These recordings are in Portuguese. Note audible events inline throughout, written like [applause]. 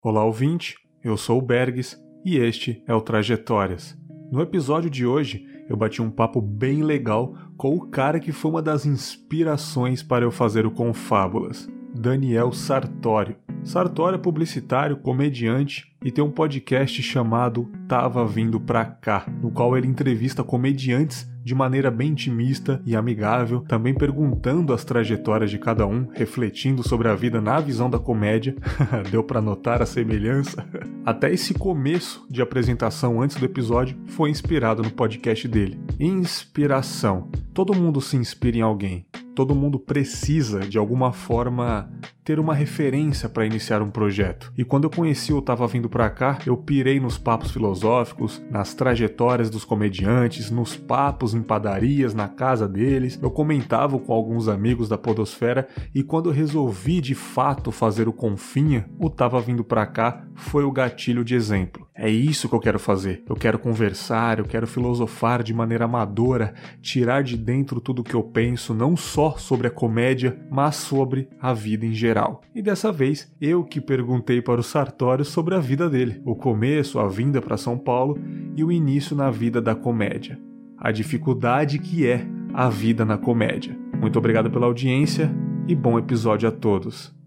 Olá, ouvinte. Eu sou o Bergs e este é o Trajetórias. No episódio de hoje, eu bati um papo bem legal com o cara que foi uma das inspirações para eu fazer o Confábulas, Daniel Sartório. Sartório é publicitário, comediante e tem um podcast chamado Tava Vindo Pra Cá, no qual ele entrevista comediantes de maneira bem intimista e amigável, também perguntando as trajetórias de cada um, refletindo sobre a vida na visão da comédia. [laughs] Deu para notar a semelhança? [laughs] Até esse começo de apresentação antes do episódio foi inspirado no podcast dele. Inspiração. Todo mundo se inspira em alguém. Todo mundo precisa, de alguma forma, ter uma referência para iniciar um projeto. E quando eu conheci o Tava Vindo Pra Cá, eu pirei nos papos filosóficos, nas trajetórias dos comediantes, nos papos em padarias, na casa deles. Eu comentava com alguns amigos da Podosfera e quando resolvi de fato fazer o Confinha, o Tava Vindo Pra Cá foi o gatilho de exemplo. É isso que eu quero fazer. Eu quero conversar, eu quero filosofar de maneira amadora, tirar de dentro tudo que eu penso, não só sobre a comédia, mas sobre a vida em geral. E dessa vez, eu que perguntei para o Sartório sobre a vida dele, o começo, a vinda para São Paulo e o início na vida da comédia. A dificuldade que é a vida na comédia. Muito obrigado pela audiência e bom episódio a todos.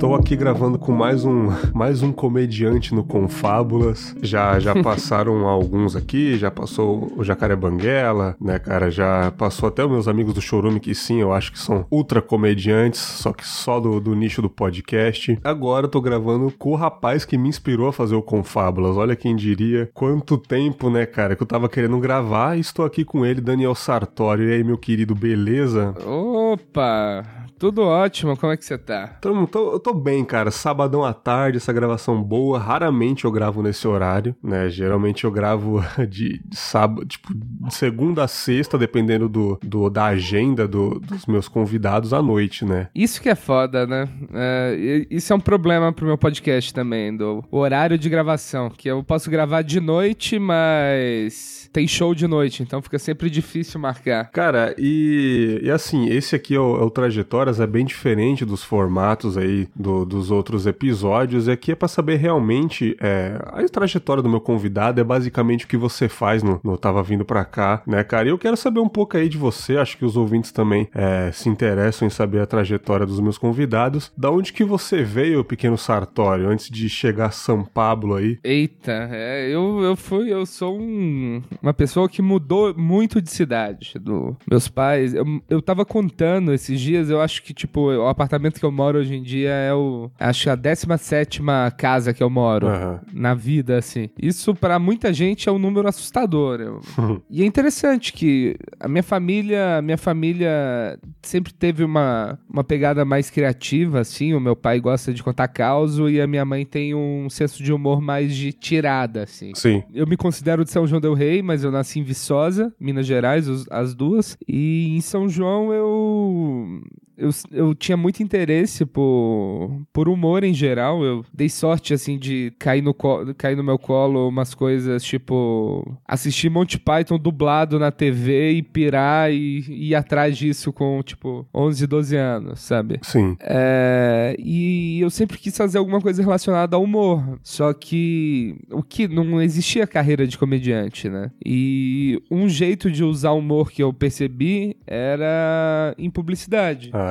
Estou aqui gravando com mais um, mais um comediante no Confábulas. Já já [laughs] passaram alguns aqui, já passou o Jacaré Banguela, né, cara? Já passou até os meus amigos do Chorume, que sim, eu acho que são ultra comediantes, só que só do, do nicho do podcast. Agora eu tô gravando com o rapaz que me inspirou a fazer o Confábulas. Olha quem diria quanto tempo, né, cara, que eu tava querendo gravar e estou aqui com ele, Daniel Sartório. E aí, meu querido, beleza? Opa! Tudo ótimo, como é que você tá? Tô, tô, eu tô bem, cara. Sabadão à tarde, essa gravação boa. Raramente eu gravo nesse horário, né? Geralmente eu gravo [laughs] de, de sábado, tipo, de segunda a sexta, dependendo do, do da agenda do, dos meus convidados à noite, né? Isso que é foda, né? É, isso é um problema pro meu podcast também, do horário de gravação. Que eu posso gravar de noite, mas tem show de noite, então fica sempre difícil marcar. Cara, e, e assim, esse aqui é o, é o Trajetórias, é bem diferente dos formatos aí do, dos outros episódios. E aqui é pra saber realmente é, a trajetória do meu convidado, é basicamente o que você faz no, no Tava Vindo Pra Cá, né, cara? E eu quero saber um pouco aí de você, acho que os ouvintes também é, se interessam em saber a trajetória dos meus convidados. Da onde que você veio, pequeno Sartório, antes de chegar a São Pablo aí? Eita, é, eu, eu fui, eu sou um, uma pessoa que mudou muito de cidade. Do, meus pais, eu, eu tava contando esses dias, eu acho que, tipo, o apartamento que eu moro hoje em dia é o. Acho que a 17 casa que eu moro uhum. na vida, assim. Isso para muita gente é um número assustador. Eu... [laughs] e é interessante que a minha família, a minha família sempre teve uma, uma pegada mais criativa, assim. O meu pai gosta de contar caos e a minha mãe tem um senso de humor mais de tirada, assim. Sim. Eu me considero de São João del Rei, mas eu nasci em Viçosa, Minas Gerais, as duas. E em São João eu eu, eu tinha muito interesse por, por humor em geral. Eu dei sorte, assim, de cair no, cair no meu colo umas coisas tipo assistir Monty Python dublado na TV e pirar e, e ir atrás disso com, tipo, 11, 12 anos, sabe? Sim. É, e eu sempre quis fazer alguma coisa relacionada ao humor. Só que o que não existia carreira de comediante, né? E um jeito de usar humor que eu percebi era em publicidade. Ah.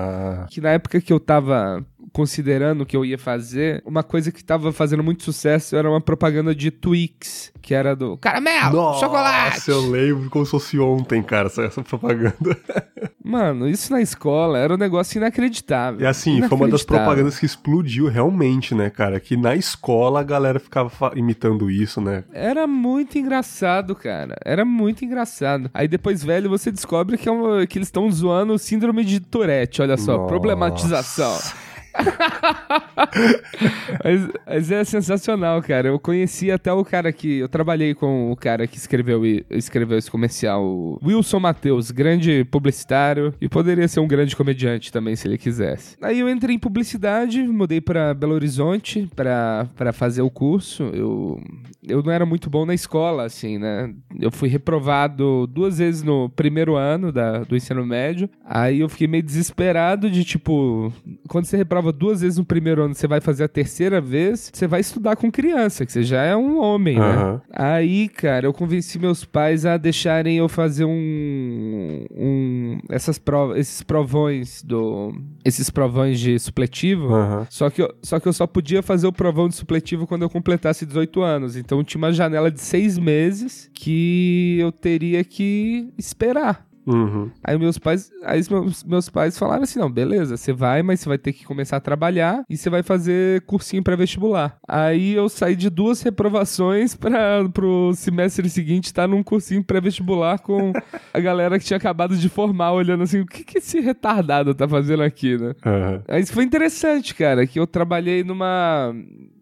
Que na época que eu tava considerando o que eu ia fazer, uma coisa que tava fazendo muito sucesso era uma propaganda de Twix, que era do caramelo, Nossa, chocolate. eu lembro como se fosse ontem, cara, essa, essa propaganda. [laughs] Mano, isso na escola era um negócio inacreditável. E assim, foi uma das propagandas que explodiu realmente, né, cara? Que na escola a galera ficava imitando isso, né? Era muito engraçado, cara. Era muito engraçado. Aí depois, velho, você descobre que, é uma, que eles estão zoando o síndrome de Tourette, olha só, Nossa. problematização. [laughs] mas, mas, é sensacional, cara. Eu conheci até o cara que. Eu trabalhei com o cara que escreveu, escreveu esse comercial, Wilson Matheus, grande publicitário e poderia ser um grande comediante também, se ele quisesse. Aí eu entrei em publicidade, mudei para Belo Horizonte para fazer o curso. Eu, eu não era muito bom na escola, assim, né? Eu fui reprovado duas vezes no primeiro ano da, do ensino médio. Aí eu fiquei meio desesperado de tipo, quando você reprova duas vezes no primeiro ano, você vai fazer a terceira vez, você vai estudar com criança, que você já é um homem, uhum. né? Aí, cara, eu convenci meus pais a deixarem eu fazer um, um essas provas, esses provões do esses provões de supletivo. Uhum. Só que eu, só que eu só podia fazer o provão de supletivo quando eu completasse 18 anos. Então tinha uma janela de seis meses que eu teria que esperar. Uhum. Aí meus pais, aí meus, meus pais falaram assim: não, beleza, você vai, mas você vai ter que começar a trabalhar e você vai fazer cursinho pré-vestibular. Aí eu saí de duas reprovações para pro semestre seguinte estar tá num cursinho pré-vestibular com [laughs] a galera que tinha acabado de formar, olhando assim: o que, que esse retardado tá fazendo aqui, né? Uhum. Aí isso foi interessante, cara, que eu trabalhei numa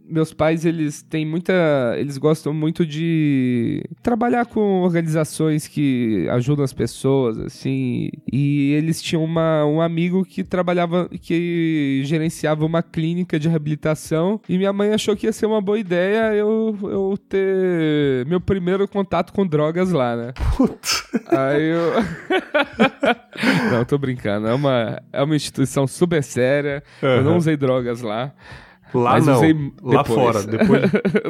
meus pais, eles têm muita. Eles gostam muito de trabalhar com organizações que ajudam as pessoas, assim. E eles tinham uma, um amigo que trabalhava, que gerenciava uma clínica de reabilitação. E minha mãe achou que ia ser uma boa ideia eu, eu ter meu primeiro contato com drogas lá, né? Putz. Aí eu. [laughs] não, tô brincando. É uma, é uma instituição super séria. Uhum. Eu não usei drogas lá. Lá Mas não, lá fora. Depois...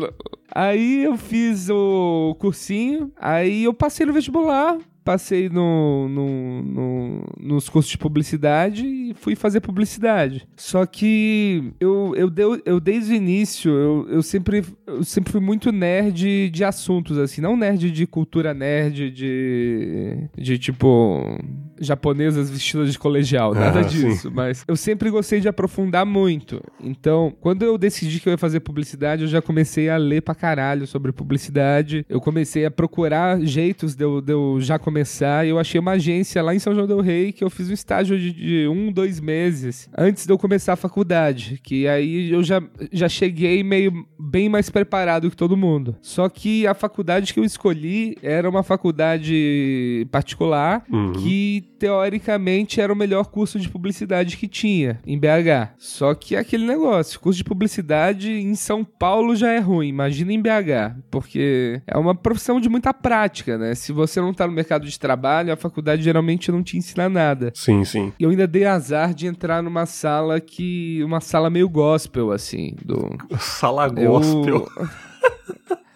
[laughs] aí eu fiz o cursinho, aí eu passei no vestibular, passei no, no, no, nos cursos de publicidade e fui fazer publicidade. Só que eu, eu, deu, eu desde o início, eu, eu, sempre, eu sempre fui muito nerd de assuntos, assim. Não nerd de cultura nerd, de, de tipo japonesas vestidas de colegial, nada ah, disso. Sim. Mas eu sempre gostei de aprofundar muito. Então, quando eu decidi que eu ia fazer publicidade, eu já comecei a ler pra caralho sobre publicidade. Eu comecei a procurar jeitos de eu, de eu já começar começar, eu achei uma agência lá em São João del Rei que eu fiz um estágio de, de um, dois meses antes de eu começar a faculdade. Que aí eu já, já cheguei meio bem mais preparado que todo mundo. Só que a faculdade que eu escolhi era uma faculdade particular uhum. que teoricamente era o melhor curso de publicidade que tinha em BH. Só que é aquele negócio, curso de publicidade em São Paulo já é ruim, imagina em BH, porque é uma profissão de muita prática, né? Se você não tá no mercado de trabalho, a faculdade geralmente não te ensina nada. Sim, sim. E eu ainda dei azar de entrar numa sala que. uma sala meio gospel, assim. Do... Sala gospel. Eu... [laughs]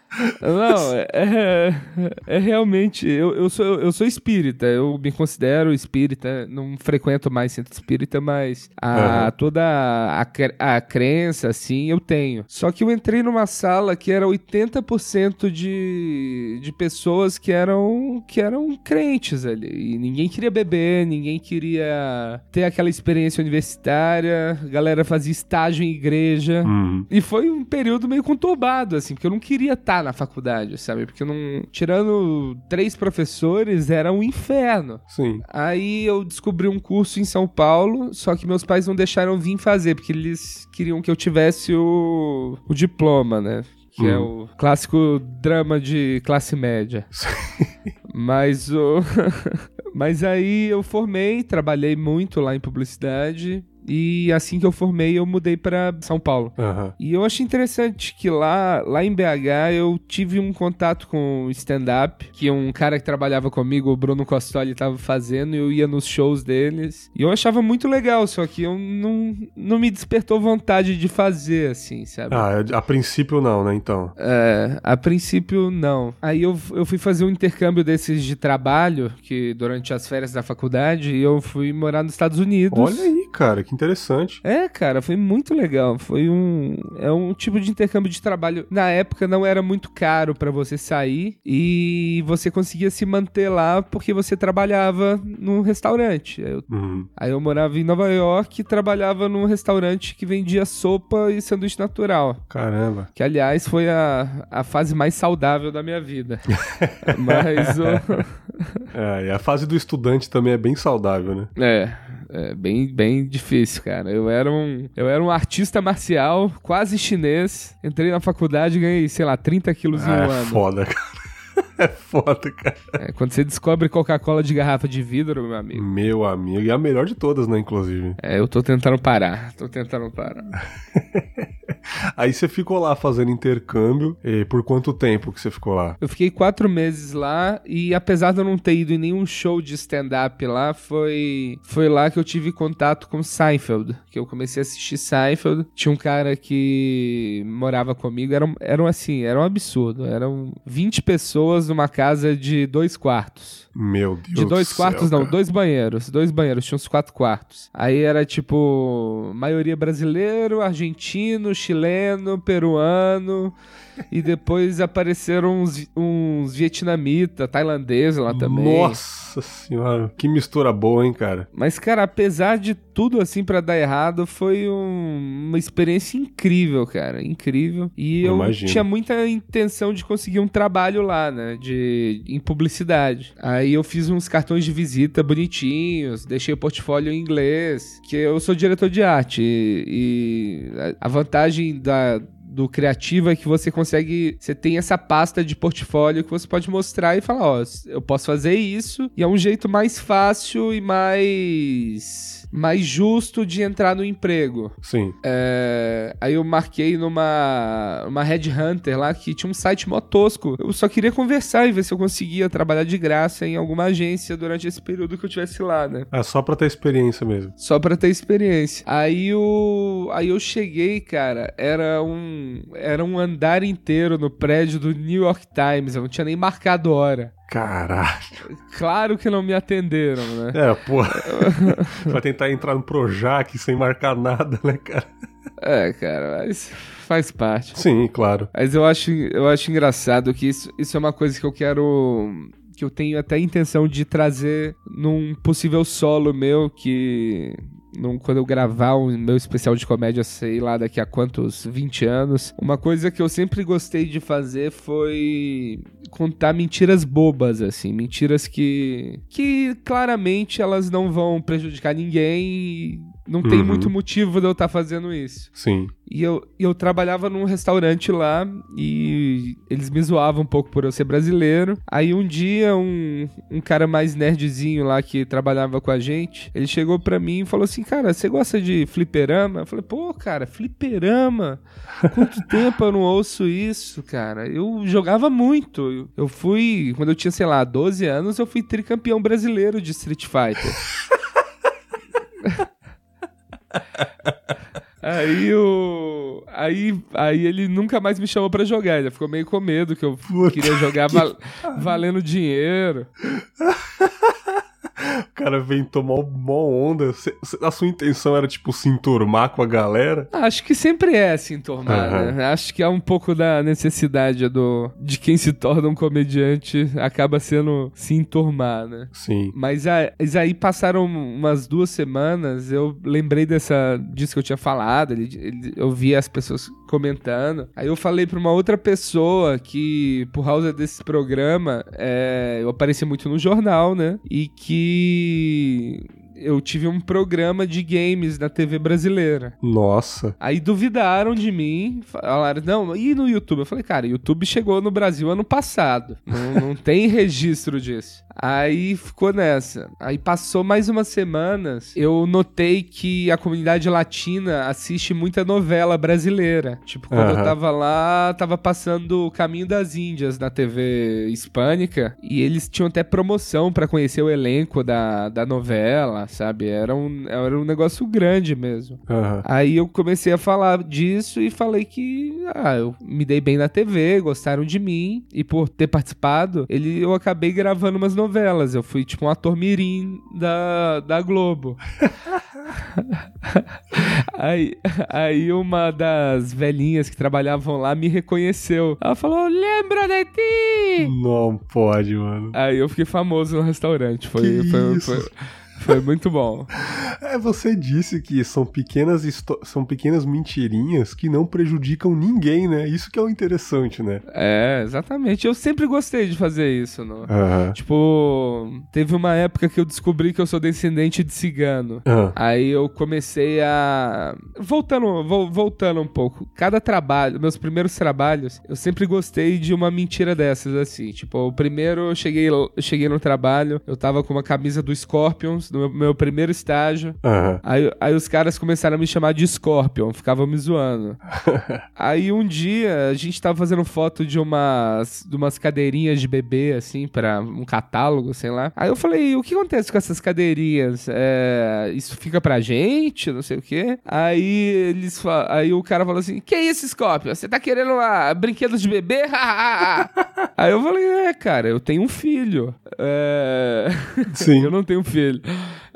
Não, é, é, é, realmente. Eu, eu, sou, eu sou espírita, eu me considero espírita, não frequento mais centro espírita, mas a, uhum. toda a, a crença, assim, eu tenho. Só que eu entrei numa sala que era 80% de, de pessoas que eram, que eram crentes ali. E ninguém queria beber, ninguém queria ter aquela experiência universitária, a galera fazia estágio em igreja. Uhum. E foi um período meio conturbado, assim, porque eu não queria estar na faculdade, sabe? Porque não. Tirando três professores, era um inferno. Sim. Aí eu descobri um curso em São Paulo, só que meus pais não deixaram vir fazer, porque eles queriam que eu tivesse o, o diploma, né? que é hum. o clássico drama de classe média. [laughs] Mas o [laughs] Mas aí eu formei, trabalhei muito lá em publicidade e assim que eu formei, eu mudei para São Paulo. Uhum. E eu achei interessante que lá, lá em BH eu tive um contato com stand-up, que um cara que trabalhava comigo, o Bruno Costoli, estava fazendo, e eu ia nos shows deles. E eu achava muito legal, só que eu não, não me despertou vontade de fazer, assim, sabe? Ah, a princípio não, né, então? É, a princípio não. Aí eu, eu fui fazer um intercâmbio desses de trabalho, que durante as férias da faculdade, e eu fui morar nos Estados Unidos. Olha aí, cara, que interessante. É, cara, foi muito legal. Foi um. É um tipo de intercâmbio de trabalho. Na época não era muito caro para você sair e você conseguia se manter lá porque você trabalhava num restaurante. Eu, uhum. Aí eu morava em Nova York e trabalhava num restaurante que vendia sopa e sanduíche natural. Caramba. Que, aliás, foi a, a fase mais saudável da minha vida. [laughs] Mas. O... é, e a fase do estudante também é bem saudável, né? É. É bem, bem difícil, cara. Eu era um, eu era um artista marcial, quase chinês. Entrei na faculdade e ganhei, sei lá, 30 quilos em um é ano. foda, cara. [laughs] É foda, cara. É, quando você descobre Coca-Cola de garrafa de vidro, meu amigo. Meu amigo. E a melhor de todas, né, inclusive. É, eu tô tentando parar. Tô tentando parar. [laughs] [laughs] Aí você ficou lá fazendo intercâmbio. E por quanto tempo que você ficou lá? Eu fiquei quatro meses lá e apesar de eu não ter ido em nenhum show de stand-up lá, foi, foi lá que eu tive contato com Seinfeld. Que eu comecei a assistir Seinfeld. Tinha um cara que morava comigo. Eram, eram assim, era um absurdo. Eram 20 pessoas numa casa de dois quartos. Meu Deus De dois do quartos, céu, não, cara. dois banheiros. Dois banheiros, tinha uns quatro quartos. Aí era tipo, maioria brasileiro, argentino, chileno, peruano. E depois apareceram uns, uns vietnamita, tailandês lá também. Nossa senhora. Que mistura boa, hein, cara. Mas, cara, apesar de tudo assim pra dar errado, foi um- uma experiência incrível, cara. Incrível. E eu Imagino. tinha muita intenção de conseguir um trabalho lá, né? De, em publicidade. Aí eu fiz uns cartões de visita bonitinhos, deixei o portfólio em inglês, que eu sou diretor de arte. E, e a vantagem da do criativo é que você consegue, você tem essa pasta de portfólio que você pode mostrar e falar, ó, eu posso fazer isso e é um jeito mais fácil e mais mais justo de entrar no emprego. Sim. É, aí eu marquei numa uma Headhunter lá que tinha um site mó tosco. Eu só queria conversar e ver se eu conseguia trabalhar de graça em alguma agência durante esse período que eu tivesse lá, né? É só pra ter experiência mesmo. Só pra ter experiência. Aí o aí eu cheguei, cara, era um era um andar inteiro no prédio do New York Times, eu não tinha nem marcado hora. Caralho. Claro que não me atenderam, né? É, pô. [laughs] Vai tentar entrar no Projac sem marcar nada, né, cara? É, cara, mas faz parte. Sim, claro. Mas eu acho, eu acho engraçado que isso, isso é uma coisa que eu quero. que eu tenho até a intenção de trazer num possível solo meu que. Num, quando eu gravar o meu especial de comédia, sei lá, daqui a quantos 20 anos. Uma coisa que eu sempre gostei de fazer foi contar mentiras bobas, assim. Mentiras que. que claramente elas não vão prejudicar ninguém não tem Uhum. muito motivo de eu estar fazendo isso. Sim. E eu, eu trabalhava num restaurante lá e eles me zoavam um pouco por eu ser brasileiro. Aí um dia, um, um cara mais nerdzinho lá que trabalhava com a gente, ele chegou pra mim e falou assim: Cara, você gosta de fliperama? Eu falei: Pô, cara, fliperama? Quanto [laughs] tempo eu não ouço isso, cara? Eu jogava muito. Eu- Eu fui, quando eu tinha, sei lá, 12 anos, eu fui tricampeão brasileiro de Street Fighter. [laughs] [laughs] Aí o. Aí, aí ele nunca mais me chamou pra jogar. Ele ficou meio com medo que eu Puta queria jogar val- valendo dinheiro. [laughs] O cara vem tomar uma onda. A sua intenção era, tipo, se enturmar com a galera? Acho que sempre é assim, turmar, Aham. né? Acho que é um pouco da necessidade do, de quem se torna um comediante acaba sendo se enturmar, né? Sim. Mas, a- mas aí passaram umas duas semanas, eu lembrei dessa, disso que eu tinha falado, ele- ele- eu vi as pessoas comentando. Aí eu falei pra uma outra pessoa que, por causa desse programa, é, eu apareci muito no jornal, né? E que eu tive um programa de games na TV brasileira. Nossa. Aí duvidaram de mim, falaram, não, e no YouTube? Eu falei, cara, YouTube chegou no Brasil ano passado. Não, não tem registro disso. Aí ficou nessa. Aí passou mais umas semanas, eu notei que a comunidade latina assiste muita novela brasileira. Tipo, quando eu Aham. tava lá, tava passando o Caminho das Índias na TV hispânica. E eles tinham até promoção pra conhecer o elenco da, da novela, sabe? Era um, era um negócio grande mesmo. Aham. Aí eu comecei a falar disso e falei que ah, eu me dei bem na TV, gostaram de mim. E por ter participado, ele, eu acabei gravando umas novelas. Eu fui tipo um ator mirim da, da Globo. [laughs] aí, aí uma das velhinhas que trabalhavam lá me reconheceu. Ela falou: Lembra de ti? Não pode, mano. Aí eu fiquei famoso no restaurante. Foi, foi, foi, foi muito bom. É, você disse que são pequenas, são pequenas mentirinhas que não prejudicam ninguém, né? Isso que é o interessante, né? É, exatamente. Eu sempre gostei de fazer isso, não? Uhum. Tipo, teve uma época que eu descobri que eu sou descendente de cigano. Uhum. Aí eu comecei a. Voltando, vo voltando um pouco. Cada trabalho, meus primeiros trabalhos, eu sempre gostei de uma mentira dessas, assim. Tipo, o primeiro eu cheguei, eu cheguei no trabalho, eu tava com uma camisa do Scorpions, no meu, meu primeiro estágio. Uhum. Aí, aí os caras começaram a me chamar de Scorpion, ficavam me zoando. [laughs] aí um dia a gente tava fazendo foto de umas, de umas cadeirinhas de bebê, assim, para um catálogo, sei lá. Aí eu falei, o que acontece com essas cadeirinhas? É, isso fica pra gente? Não sei o quê. Aí eles aí o cara falou assim: Que isso, Scorpion? Você tá querendo uma brinquedos de bebê? [laughs] aí eu falei, é, cara, eu tenho um filho. É... [laughs] Sim. eu não tenho filho.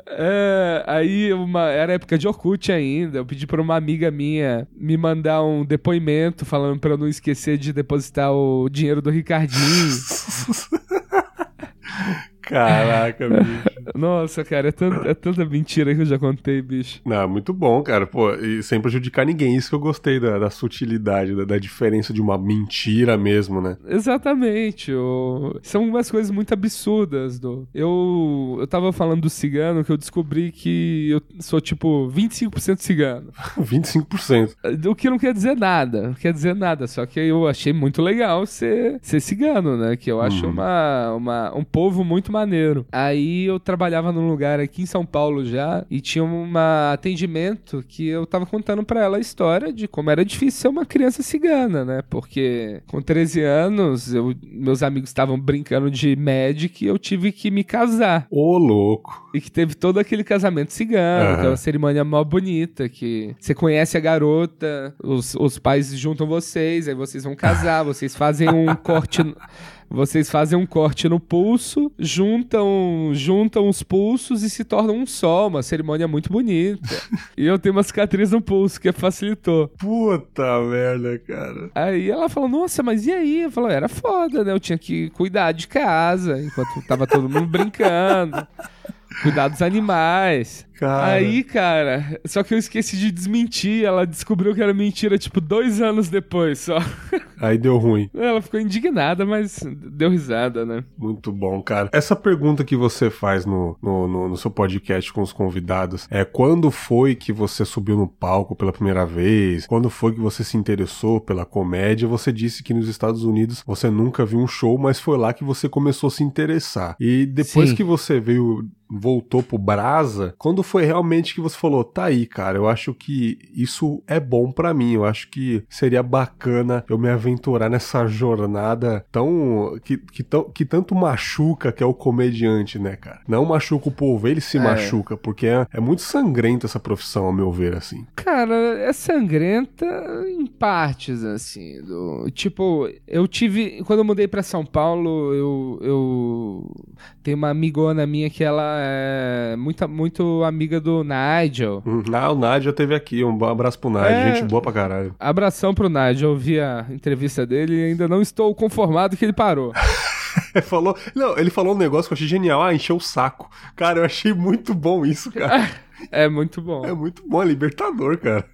É, aí uma, era época de Orkut ainda. Eu pedi para uma amiga minha me mandar um depoimento falando para eu não esquecer de depositar o dinheiro do Ricardinho. [laughs] Caraca, [laughs] bicho. Nossa, cara, é, tanta, é tanta mentira que eu já contei, bicho. Não, muito bom, cara. Pô, e sem prejudicar ninguém. Isso que eu gostei da, da sutilidade, da, da, diferença de uma mentira mesmo, né? Exatamente. O... São umas coisas muito absurdas. Do... Eu, eu tava falando do cigano que eu descobri que eu sou, tipo, 25% cigano. [laughs] 25%. O que não quer dizer nada. Não quer dizer nada. Só que eu achei muito legal ser, ser cigano, né? Que eu acho uhum. uma, uma, um povo muito maneiro. Aí eu trabalhava num lugar aqui em São Paulo já e tinha um atendimento que eu tava contando para ela a história de como era difícil ser uma criança cigana, né? Porque com 13 anos, eu, meus amigos estavam brincando de Magic e eu tive que me casar. Ô, louco. E que teve todo aquele casamento cigano, uhum. que é uma cerimônia mó bonita, que você conhece a garota, os, os pais juntam vocês, aí vocês vão casar, vocês fazem um [laughs] corte vocês fazem um corte no pulso, juntam, juntam os pulsos e se tornam um só, uma cerimônia muito bonita. [laughs] e eu tenho uma cicatriz no pulso que facilitou. Puta merda, cara. Aí ela falou: "Nossa, mas e aí?" Eu falei: "Era foda, né? Eu tinha que cuidar de casa enquanto tava todo mundo brincando." [laughs] Cuidar dos animais. Cara. Aí, cara, só que eu esqueci de desmentir. Ela descobriu que era mentira, tipo, dois anos depois só. [laughs] Aí deu ruim. Ela ficou indignada, mas deu risada, né? Muito bom, cara. Essa pergunta que você faz no, no, no, no seu podcast com os convidados é quando foi que você subiu no palco pela primeira vez? Quando foi que você se interessou pela comédia? Você disse que nos Estados Unidos você nunca viu um show, mas foi lá que você começou a se interessar. E depois Sim. que você veio voltou pro Brasa, quando foi realmente que você falou, tá aí, cara, eu acho que isso é bom para mim, eu acho que seria bacana eu me aventurar nessa jornada tão que, que, tão, que tanto machuca que é o comediante, né, cara? Não machuca o povo, ele se é. machuca, porque é, é muito sangrenta essa profissão, ao meu ver, assim. Cara, é sangrenta em partes, assim, do, tipo, eu tive, quando eu mudei para São Paulo, eu, eu tenho uma amigona minha que ela é muito, muito amiga do Nigel. Ah, o Nigel teve aqui. Um abraço pro Nigel. É... Gente boa pra caralho. Abração pro Nigel. Eu vi a entrevista dele e ainda não estou conformado que ele parou. [laughs] falou, não, ele falou um negócio que eu achei genial. Ah, encheu o saco. Cara, eu achei muito bom isso, cara. [laughs] É muito bom. É muito bom, é libertador, cara.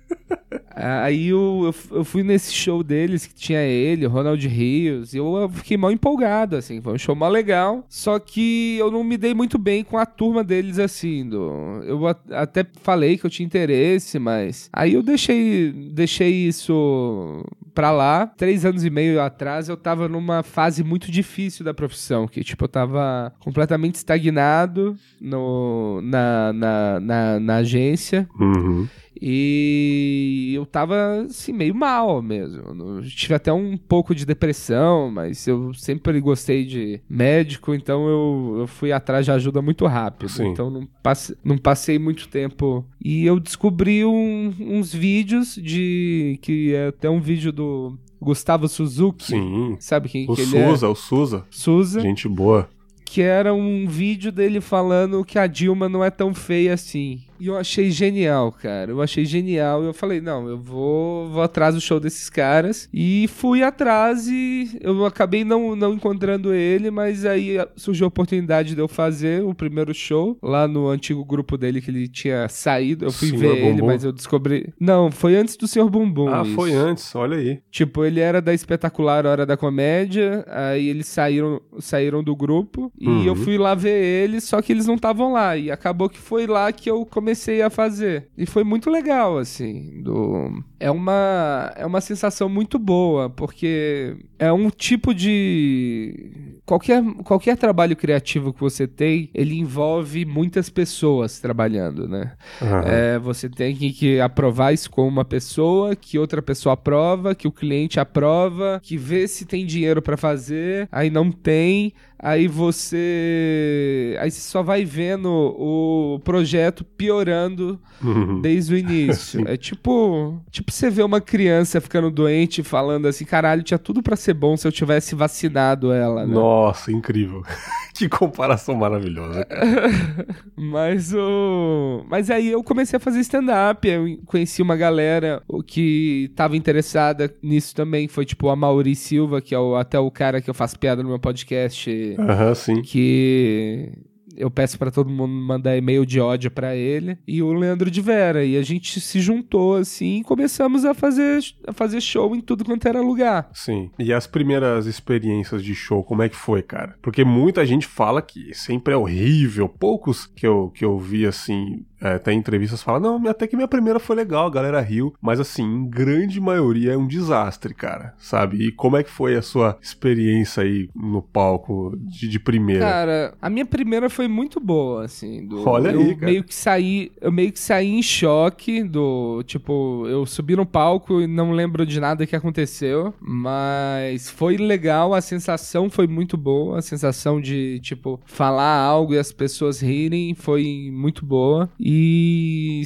Aí eu, eu, eu, fui nesse show deles que tinha ele, Ronald Rios, e eu fiquei mal empolgado, assim, foi um show mal legal. Só que eu não me dei muito bem com a turma deles, assim. Do, eu até falei que eu tinha interesse, mas. Aí eu deixei, deixei isso pra lá. Três anos e meio atrás eu tava numa fase muito difícil da profissão, que tipo, eu tava completamente estagnado no, na, na, na, na agência. Uhum. E eu tava assim, meio mal mesmo. Eu tive até um pouco de depressão, mas eu sempre gostei de médico, então eu, eu fui atrás de ajuda muito rápido. Sim. Então não, passe, não passei muito tempo. E eu descobri um, uns vídeos de. que é até um vídeo do Gustavo Suzuki. Sim. Sabe quem o que ele é? O Suza. Suza. Gente boa que era um vídeo dele falando que a Dilma não é tão feia assim. E eu achei genial, cara. Eu achei genial. Eu falei, não, eu vou, vou atrás do show desses caras. E fui atrás e eu acabei não, não encontrando ele, mas aí surgiu a oportunidade de eu fazer o primeiro show lá no antigo grupo dele que ele tinha saído. Eu fui Senhor ver ele, Bumbum? mas eu descobri. Não, foi antes do Sr. Bumbum. Ah, isso. foi antes, olha aí. Tipo, ele era da espetacular Hora da Comédia, aí eles saíram, saíram do grupo e Uhum. eu fui lá ver eles, só que eles não estavam lá. E acabou que foi lá que eu comecei a fazer. E foi muito legal, assim. Do... É, uma, é uma sensação muito boa, porque é um tipo de. Qualquer, qualquer trabalho criativo que você tem, ele envolve muitas pessoas trabalhando, né? Aham. É, você tem que, que aprovar isso com uma pessoa, que outra pessoa aprova, que o cliente aprova, que vê se tem dinheiro pra fazer, aí não tem, aí você. Aí você só vai vendo o projeto piorando Uhum. desde o início. [laughs] É tipo. Tipo você vê uma criança ficando doente e falando assim: caralho, tinha tudo pra ser bom se eu tivesse vacinado ela, né? Nossa, incrível. [laughs] que comparação maravilhosa. [laughs] Mas o. Mas aí eu comecei a fazer stand-up. Eu conheci uma galera o que tava interessada nisso também. Foi tipo a Mauri Silva, que é o- até o cara que eu faço piada no meu podcast. Aham, sim. Que eu peço pra todo mundo mandar e-mail de ódio pra ele. E o Leandro de Vera. E a gente se juntou assim e começamos a fazer, a fazer show em tudo quanto era lugar. Sim. E as primeiras experiências de show, como é que foi, cara? Porque muita gente fala que sempre é horrível. Poucos que eu, que eu vi, assim, é, até em entrevistas falam, não, até que minha primeira foi legal, a galera riu. Mas, assim, em grande maioria é um desastre, cara, sabe? E como é que foi a sua experiência aí no palco de, de primeira? Cara, a minha primeira foi muito boa, assim. do- Olha eu aí, cara. meio que saí, eu meio que saí em choque do, tipo, eu subi no palco e não lembro de nada que aconteceu, mas foi legal, a sensação foi muito boa, a sensação de, tipo, falar algo e as pessoas rirem foi muito boa. E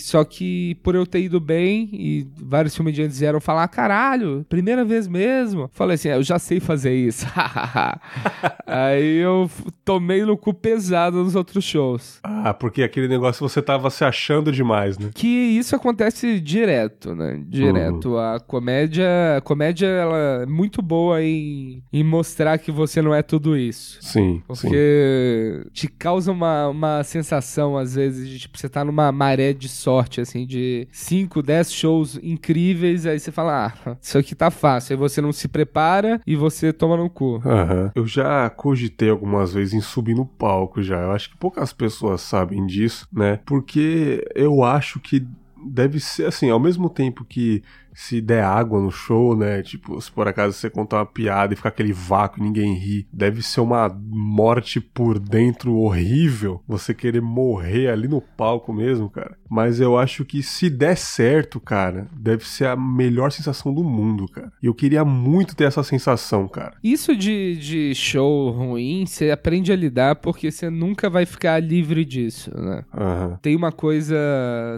só que por eu ter ido bem e vários comediantes vieram falar, caralho, primeira vez mesmo. Falei assim, "É, eu já sei fazer isso. [laughs] Aí eu tomei no cu pesado nos outros shows. Ah, porque aquele negócio você tava se achando demais, né? Que isso acontece direto, né? Direto. A comédia, a comédia ela é muito boa em, em mostrar que você não é tudo isso. Sim, sim. Porque te causa uma, uma sensação, às vezes, de tipo, você tá numa maré de sorte, assim, de 5, 10 shows incríveis, aí você fala, ah, isso aqui tá fácil. Aí você não se prepara e você toma no cu. Aham. Eu já cogitei algumas vezes em subir no palco já. Eu acho que poucas pessoas sabem disso, né? Porque eu acho que deve ser assim, ao mesmo tempo que se der água no show, né? Tipo, se por acaso você contar uma piada e ficar aquele vácuo e ninguém ri, deve ser uma morte por dentro horrível. Você querer morrer ali no palco mesmo, cara. Mas eu acho que se der certo, cara, deve ser a melhor sensação do mundo, cara. E eu queria muito ter essa sensação, cara. Isso de, de show ruim, você aprende a lidar porque você nunca vai ficar livre disso, né? Aham. Tem uma coisa,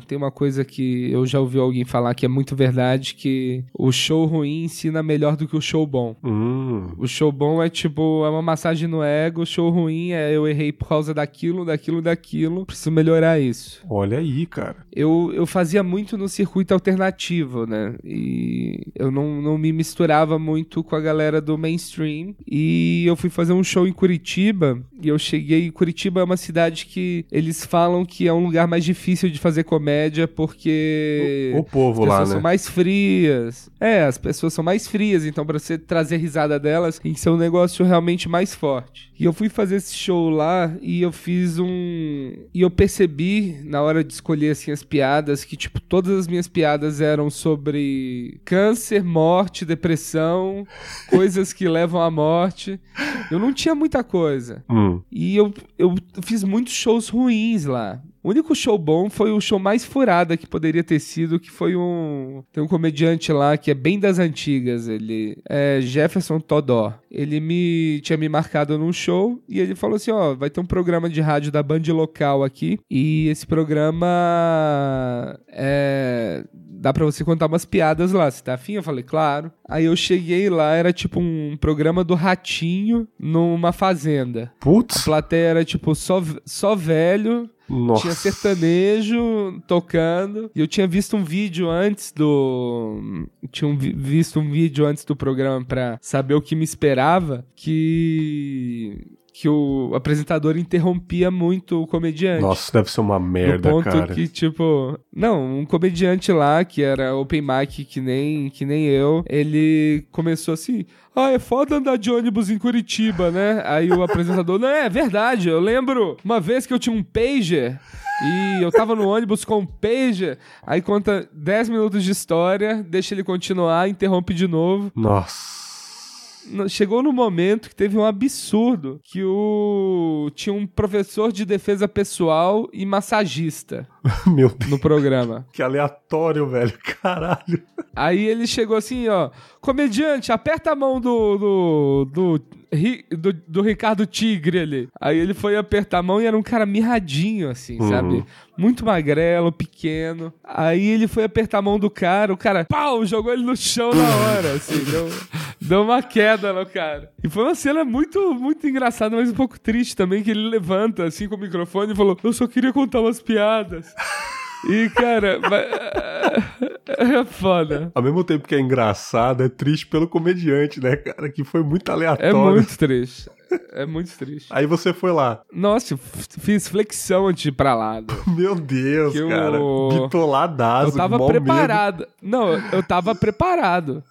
tem uma coisa que eu já ouvi alguém falar que é muito verdade, que o show ruim ensina melhor do que o show bom. Hum. O show bom é tipo, é uma massagem no ego, o show ruim é eu errei por causa daquilo, daquilo, daquilo, preciso melhorar isso. Olha aí, cara. Eu, eu fazia muito no circuito alternativo, né? E eu não, não me misturava muito com a galera do mainstream. E eu fui fazer um show em Curitiba. E eu cheguei. Curitiba é uma cidade que eles falam que é um lugar mais difícil de fazer comédia porque. O, o povo lá, né? são mais frias. É, as pessoas são mais frias, então pra você trazer risada delas tem que ser um negócio realmente mais forte. E eu fui fazer esse show lá e eu fiz um. E eu percebi, na hora de escolher assim as piadas, que, tipo, todas as minhas piadas eram sobre câncer, morte, depressão, coisas que levam à morte. Eu não tinha muita coisa. Hum. E eu, eu fiz muitos shows ruins lá. O único show bom foi o show mais furada que poderia ter sido, que foi um... Tem um comediante lá que é bem das antigas, ele é Jefferson Todó. Ele me tinha me marcado num show e ele falou assim, ó, vai ter um programa de rádio da Band local aqui e esse programa é... Dá pra você contar umas piadas lá, você tá afim? Eu falei, claro. Aí eu cheguei lá, era tipo um programa do Ratinho numa fazenda. A Putz. plateia era, tipo, só, só velho. Nossa. Tinha sertanejo tocando. E eu tinha visto um vídeo antes do. Tinha um vi- visto um vídeo antes do programa pra saber o que me esperava. Que. Que o apresentador interrompia muito o comediante. Nossa, deve ser uma merda, ponto cara. que, tipo. Não, um comediante lá, que era open mic que nem, que nem eu, ele começou assim. Ah, é foda andar de ônibus em Curitiba, né? Aí o apresentador, não, é verdade, eu lembro uma vez que eu tinha um pager e eu tava no ônibus com um pager. Aí conta 10 minutos de história, deixa ele continuar, interrompe de novo. Nossa. Chegou no momento que teve um absurdo que o tinha um professor de defesa pessoal e massagista [laughs] Meu Deus, no programa. que aleatório, velho. Caralho. Aí ele chegou assim, ó, comediante, aperta a mão do do, do, Ri- do, do Ricardo Tigre ali. Aí ele foi apertar a mão e era um cara mirradinho, assim, Uhum. sabe? Muito magrelo, pequeno. Aí ele foi apertar a mão do cara, o cara, pau, jogou ele no chão na hora, assim, [laughs] deu, deu uma queda no cara. E foi uma cena muito, muito engraçada, mas um pouco triste também, que ele levanta, assim, com o microfone e falou, eu só queria contar umas piadas. [laughs] E, cara, [laughs] é foda. Ao mesmo tempo que é engraçado, é triste pelo comediante, né, cara? Que foi muito É aleatório. muito triste. É muito triste. Aí você foi lá. Nossa, fiz flexão antes de ir pra lá. né? [laughs] Meu Deus, Que cara. eu- Bitoladaço. Eu tava mó medo. preparado. Não, eu- eu tava preparado.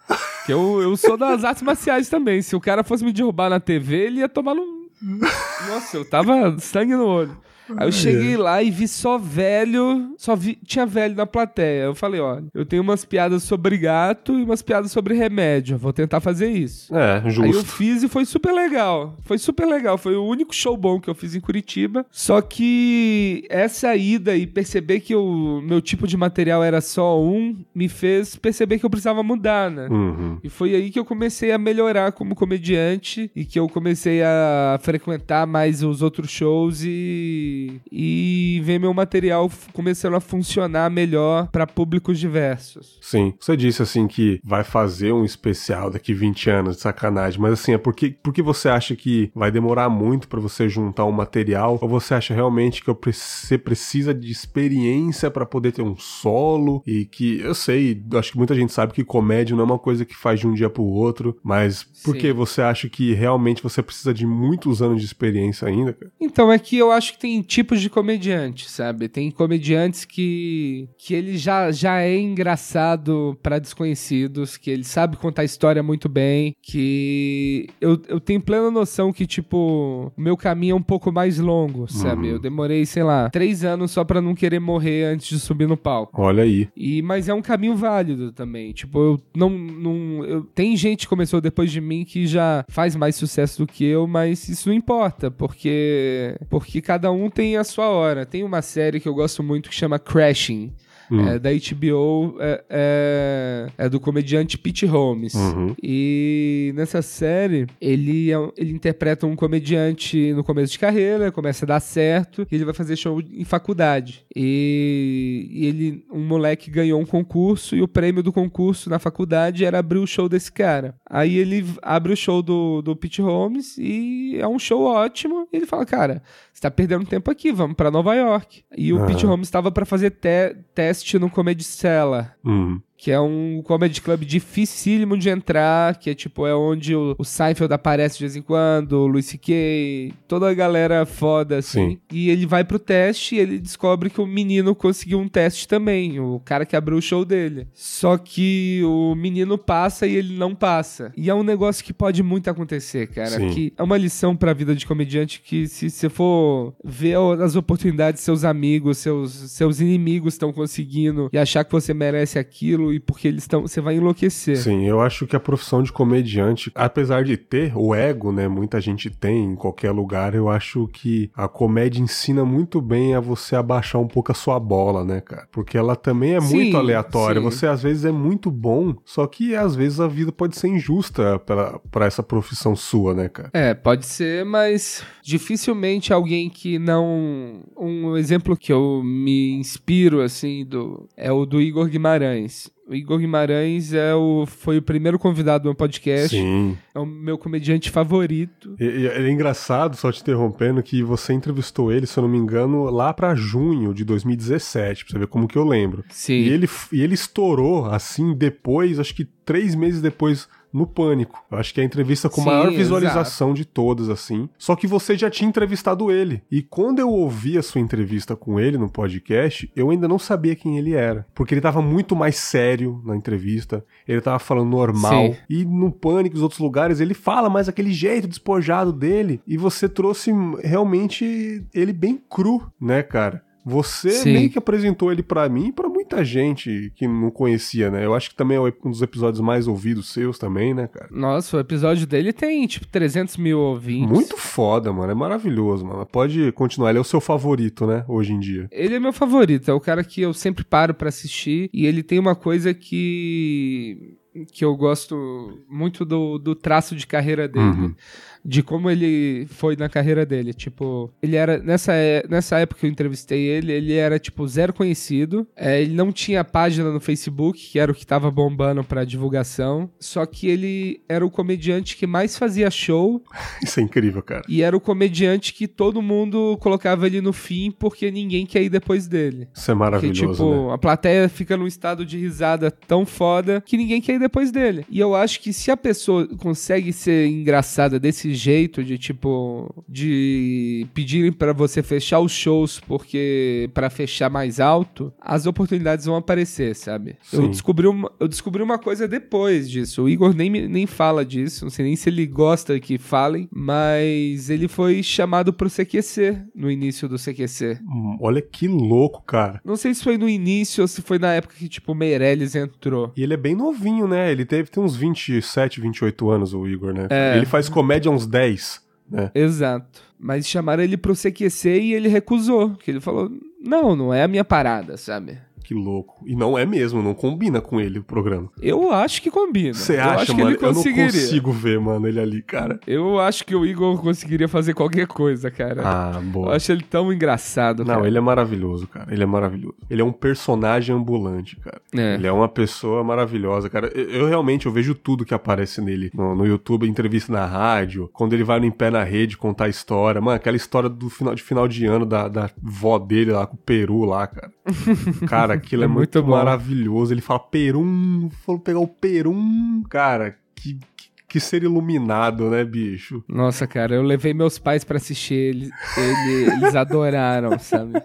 Que eu, eu sou das artes marciais também. Se o cara fosse me derrubar na TV, ele ia tomar no. [laughs] Nossa, eu tava sangue no olho. Aí eu cheguei lá e vi só velho, só vi, tinha velho na plateia. Eu falei, olha, eu tenho umas piadas sobre gato e umas piadas sobre remédio. Vou tentar fazer isso. É, Aí eu justo. fiz e foi super legal. Foi super legal. Foi o único show bom que eu fiz em Curitiba. Só que essa ida e perceber que o meu tipo de material era só um, me fez perceber que eu precisava mudar, né? Uhum. E foi aí que eu comecei a melhorar como comediante e que eu comecei a frequentar mais os outros shows e, e ver meu material começando a funcionar melhor para públicos diversos. Sim. Você disse assim que vai fazer um especial daqui 20 anos de sacanagem, mas assim, é porque, porque você acha que vai demorar muito pra você juntar um material? Ou você acha realmente que você precisa de experiência pra poder ter um solo? E que eu sei, acho que muita gente sabe que comédia não é uma coisa que faz de um dia pro outro, mas por que você acha que realmente você precisa de muitos anos de experiência ainda, cara? Então é que eu acho que tem tipos de comediante, sabe? Tem comediantes que que ele já, já é engraçado pra desconhecidos, que ele sabe contar história muito bem, que eu, eu tenho plena noção que, tipo, o meu caminho é um pouco mais longo, sabe? Uhum. Eu demorei, sei lá, três anos só pra não querer morrer antes de subir no palco. Olha aí. E, mas é um caminho válido também. Tipo, eu não. não eu, tem gente que começou depois de mim que já faz mais sucesso do que eu, mas isso não importa, porque. Porque cada um tem a sua hora. Tem uma série que eu gosto muito que chama Crashing. Hum. É, da HBO é, é, é do comediante Pete Holmes. Uhum. E nessa série, ele, é ele interpreta um comediante no começo de carreira, começa a dar certo, e ele vai fazer show em faculdade. E, e ele, um moleque ganhou um concurso, e o prêmio do concurso na faculdade era abrir o show desse cara. Aí ele abre o show do, do Pete Holmes, e é um show ótimo, e ele fala, cara, você tá perdendo tempo aqui, vamos pra Nova York. E o Aham. Pete Holmes estava pra fazer te- teste no Comedy Cellar Uhum. Que é um comedy club dificílimo de entrar, que é tipo, é onde o, o Seinfeld aparece de vez em quando, o Louis C.K., toda a galera foda, assim. Sim. E ele vai pro teste e ele descobre que o menino conseguiu um teste também, o cara que abriu o show dele. Só que o menino passa e ele não passa. E é um negócio que pode muito acontecer, cara, Sim. que é uma lição pra vida de comediante que se você for ver as oportunidades seus amigos, seus, seus inimigos estão conseguindo e achar que você merece aquilo e porque eles estão, você vai enlouquecer. Sim, eu acho que a profissão de comediante, apesar de ter o ego, né, muita gente tem em qualquer lugar, eu acho que a comédia ensina muito bem a você abaixar um pouco a sua bola, né, cara? Porque ela também é Sim, muito aleatória. sim. Você às vezes é muito bom, só que às vezes a vida pode ser injusta pra, pra essa profissão sua, né, cara? É, pode ser, mas dificilmente alguém que não. Um exemplo que eu me inspiro, assim, do é o do Igor Guimarães. O Igor Guimarães é o, foi o primeiro convidado do meu podcast. Sim. É o meu comediante favorito. E, e é engraçado, só te interrompendo, que você entrevistou ele, se eu não me engano, lá pra junho de 2017, pra você ver como que eu lembro. Sim. E ele, e ele estourou, assim, depois, acho que três meses depois no Pânico. Eu acho que é a entrevista com Sim, maior visualização de todas, assim. Só que você já tinha entrevistado ele. E quando eu ouvi a sua entrevista com ele no podcast, eu ainda não sabia quem ele era. Porque ele tava muito mais sério na entrevista. Ele tava falando normal. Sim. E no Pânico, nos outros lugares, ele fala mais aquele jeito despojado dele. E você trouxe realmente ele bem cru, né, cara? Você Sim. meio que apresentou ele pra mim e pra muita gente que não conhecia, né? Eu acho que também é um dos episódios mais ouvidos seus também, né, cara? Nossa, o episódio dele tem, tipo, 300 mil ouvintes. Muito foda, mano. É maravilhoso, mano. Pode continuar. Ele é o seu favorito, né? Hoje em dia. Ele é meu favorito, é o cara que eu sempre paro pra assistir e ele tem uma coisa que que eu gosto muito do, do traço de carreira dele. Uhum. De como ele foi na carreira dele. Tipo, ele era. Nessa, é- nessa época que eu entrevistei ele, ele era, tipo, zero conhecido. É, ele não tinha página no Facebook, que era o que tava bombando pra divulgação. Só que ele era o comediante que mais fazia show [laughs] Isso é incrível, cara. e era o comediante que todo mundo colocava ele no fim porque ninguém quer ir depois dele. Isso é maravilhoso, tipo, né? a plateia fica num estado de risada tão foda que ninguém quer ir depois dele. E eu acho que se a pessoa consegue ser engraçada desse jeito, de tipo, de pedirem pra você fechar os shows porque pra fechar mais alto, as oportunidades vão aparecer, sabe? Eu Sim. descobri, uma, eu descobri uma coisa depois disso. O Igor nem, nem fala disso, não sei nem se ele gosta que falem, mas ele foi chamado pro CQC no início do CQC. Hum, Olha que louco, cara. Não sei se foi no início ou se foi na época que, tipo, Meirelles entrou. E ele é bem novinho, né? Ele teve tem uns 27, 28 anos, o Igor, né? É. Ele faz comédia há uns 10, né? Exato. Mas chamaram ele pro CQC e ele recusou. Que ele falou: Não, não é a minha parada, sabe? Que louco. E não é mesmo, não combina com ele o programa. Eu acho que combina. Você eu acha, mano? Eu não consigo ver, mano, ele ali, cara. Eu acho que o Igor conseguiria fazer qualquer coisa, cara. Ah, eu boa. acho ele tão engraçado, Não, cara. ele é maravilhoso, cara. Ele é maravilhoso. Ele é um personagem ambulante, cara. É. Ele é uma pessoa maravilhosa, cara. Eu, eu realmente eu vejo tudo que aparece nele no, no YouTube, entrevista na rádio, quando ele vai no Em Pé na Rede contar a história. Mano, aquela história do final de final de ano da, da vó dele lá com o Peru lá, cara. [laughs] Cara, aquilo é, É muito, muito maravilhoso. Ele fala Perum, falou pegar o Perum, cara. Que, que, que ser iluminado, né, bicho? Nossa, cara, eu levei meus pais pra assistir ele, ele- eles adoraram, [laughs] sabe?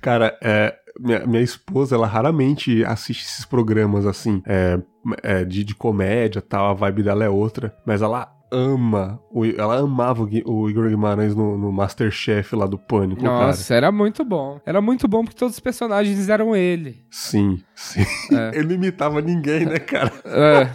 Cara, é, minha, minha esposa, ela raramente assiste esses programas assim, é, é, de, de comédia tal, a vibe dela é outra, mas ela ama, o- ela amava o, o Igor Guimarães no, no Masterchef lá do Pânico, cara. Nossa, era muito bom. Era muito bom porque todos os personagens eram ele. Sim, sim. É. [laughs] Ele imitava ninguém, né, cara? É,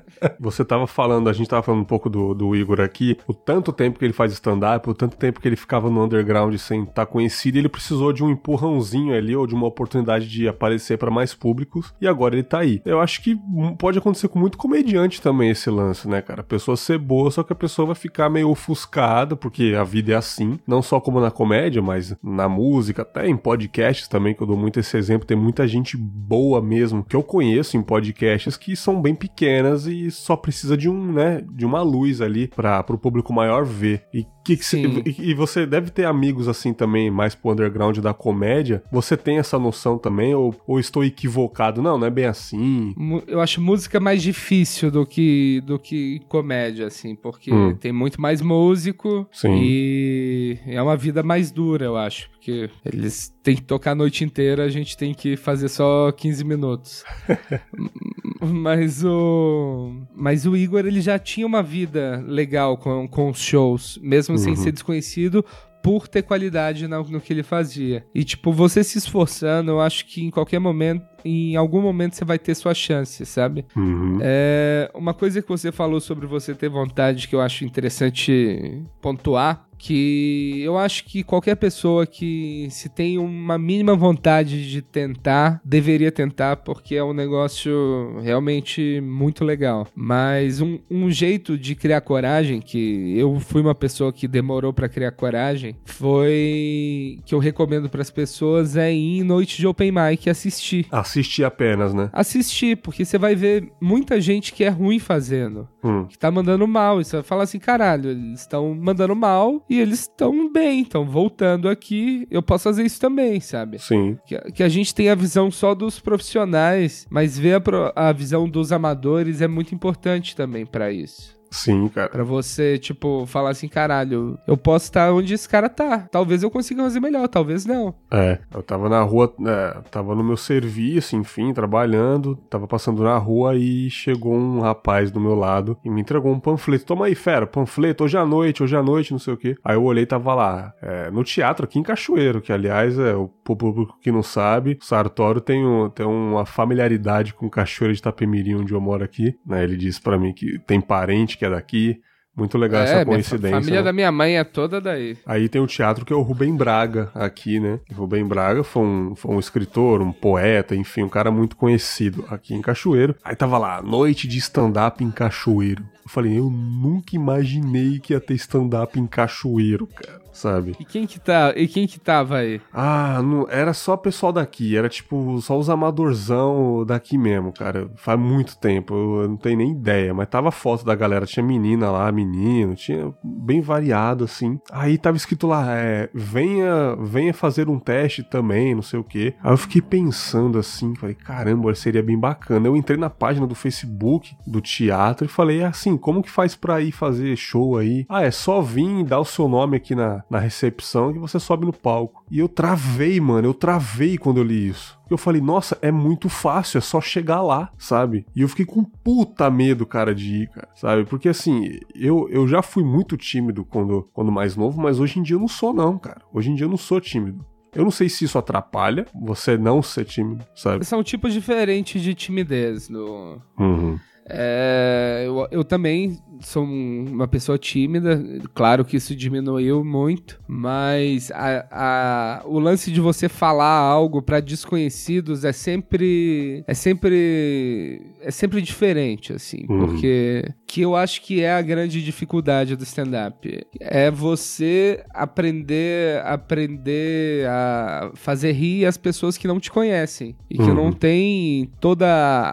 [laughs] Você tava falando, a gente tava falando um pouco do, do Igor aqui, o tanto tempo que ele faz stand-up, o tanto tempo que ele ficava no underground sem estar conhecido, e ele precisou de um empurrãozinho ali, ou de uma oportunidade de aparecer pra mais públicos, e agora ele tá aí. Eu acho que pode acontecer com muito comediante também esse lance, né, cara? A pessoa ser boa, só que a pessoa vai ficar meio ofuscada, porque a vida é assim, não só como na comédia, mas na música, até em podcasts também, que eu dou muito esse exemplo, tem muita gente boa mesmo, que eu conheço em podcasts que são bem pequenas e só precisa de um, né, de uma luz ali para o público maior ver. E que, que cê- e, você deve ter amigos assim também, mais pro underground da comédia. Você tem essa noção também ou, ou estou equivocado? Não, não é bem assim. eu acho música mais difícil do que, do que comédia, assim, porque Hum. tem muito mais músico Sim. e é uma vida mais dura, eu acho, porque eles têm que tocar a noite inteira, a gente tem que fazer só 15 minutos. [laughs] mas o mas o Igor ele já tinha uma vida legal com, com os shows, mesmo sem Uhum. ser desconhecido. Por ter qualidade na- no que ele fazia. E, tipo, você se esforçando, eu acho que em qualquer momento, em algum momento, você vai ter sua chance, sabe? Uhum. É, uma coisa que você falou sobre você ter vontade que eu acho interessante pontuar que eu acho que qualquer pessoa que se tem uma mínima vontade de tentar, deveria tentar, porque é um negócio realmente muito legal. Mas um, um jeito de criar coragem, que eu fui uma pessoa que demorou para criar coragem, foi que eu recomendo para as pessoas é ir em noite de open mic assistir. Assistir apenas, né? Assistir, porque você vai ver muita gente que é ruim fazendo, Hum. que tá mandando mal. E você vai falar assim, caralho, eles estão mandando mal e eles estão bem, estão voltando aqui, eu posso fazer isso também, sabe? Sim. Que, que a gente tem a visão só dos profissionais, mas ver a, a visão dos amadores é muito importante também pra isso. Sim, cara. Pra você, tipo, falar assim, caralho, eu posso estar onde esse cara tá. Talvez eu consiga fazer melhor, talvez não. É, eu tava na rua, é, tava no meu serviço, enfim, trabalhando, tava passando na rua e chegou um rapaz do meu lado e me entregou um panfleto. Toma aí, fera, panfleto, hoje à noite, hoje à noite, não sei o quê. Aí eu olhei e tava lá, é, no teatro aqui em Cachoeiro, que aliás, é o público que não sabe, o Sartório tem, um, tem uma familiaridade com Cachoeiro de Itapemirim, onde eu moro aqui, né? Ele disse pra mim que tem parente que é daqui. Muito legal essa minha fa- coincidência. família né? da minha mãe é toda daí. Aí tem o teatro que é o Rubem Braga aqui, né? E Rubem Braga foi um, foi um escritor, um poeta, enfim, um cara muito conhecido aqui em Cachoeiro. Aí tava lá, noite de stand-up em Cachoeiro. Eu falei, eu nunca imaginei que ia ter stand-up em Cachoeiro, cara, sabe? E quem que tá, e quem que tava aí? Ah, não, era só pessoal daqui, era tipo só os amadorzão daqui mesmo, cara. Faz muito tempo, eu, eu não tenho nem ideia, mas tava foto da galera, tinha menina lá, menino, tinha bem variado assim. Aí tava escrito lá, é, venha, venha fazer um teste também, não sei o quê. Aí eu fiquei pensando assim, falei, caramba, seria bem bacana. Eu entrei na página do Facebook do teatro e falei assim, como que faz pra ir fazer show aí? Ah, é só vir e dar o seu nome aqui na, na recepção que você sobe no palco. E eu travei, mano, eu travei quando eu li isso. Eu falei, nossa, é muito fácil, é só chegar lá, sabe? E eu fiquei com puta medo, cara, de ir, cara, sabe? Porque assim, eu, eu já fui muito tímido quando, quando mais novo, mas hoje em dia eu não sou, não, cara. Hoje em dia eu não sou tímido. Eu não sei se isso atrapalha você não ser tímido, sabe? São tipos diferentes de timidez no, Uhum. É, eu, eu também sou um- uma pessoa tímida, claro que isso diminuiu muito, mas a- a- o lance de você falar algo para desconhecidos é sempre é sempre é sempre diferente assim, Uhum. porque que eu acho que é a grande dificuldade do stand-up é você aprender aprender a fazer rir as pessoas que não te conhecem e que Uhum. não tem toda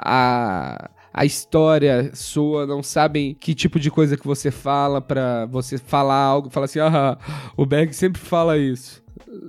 a a história sua, não sabem que tipo de coisa que você fala pra você falar algo, falar assim, ah, o Berg sempre fala isso.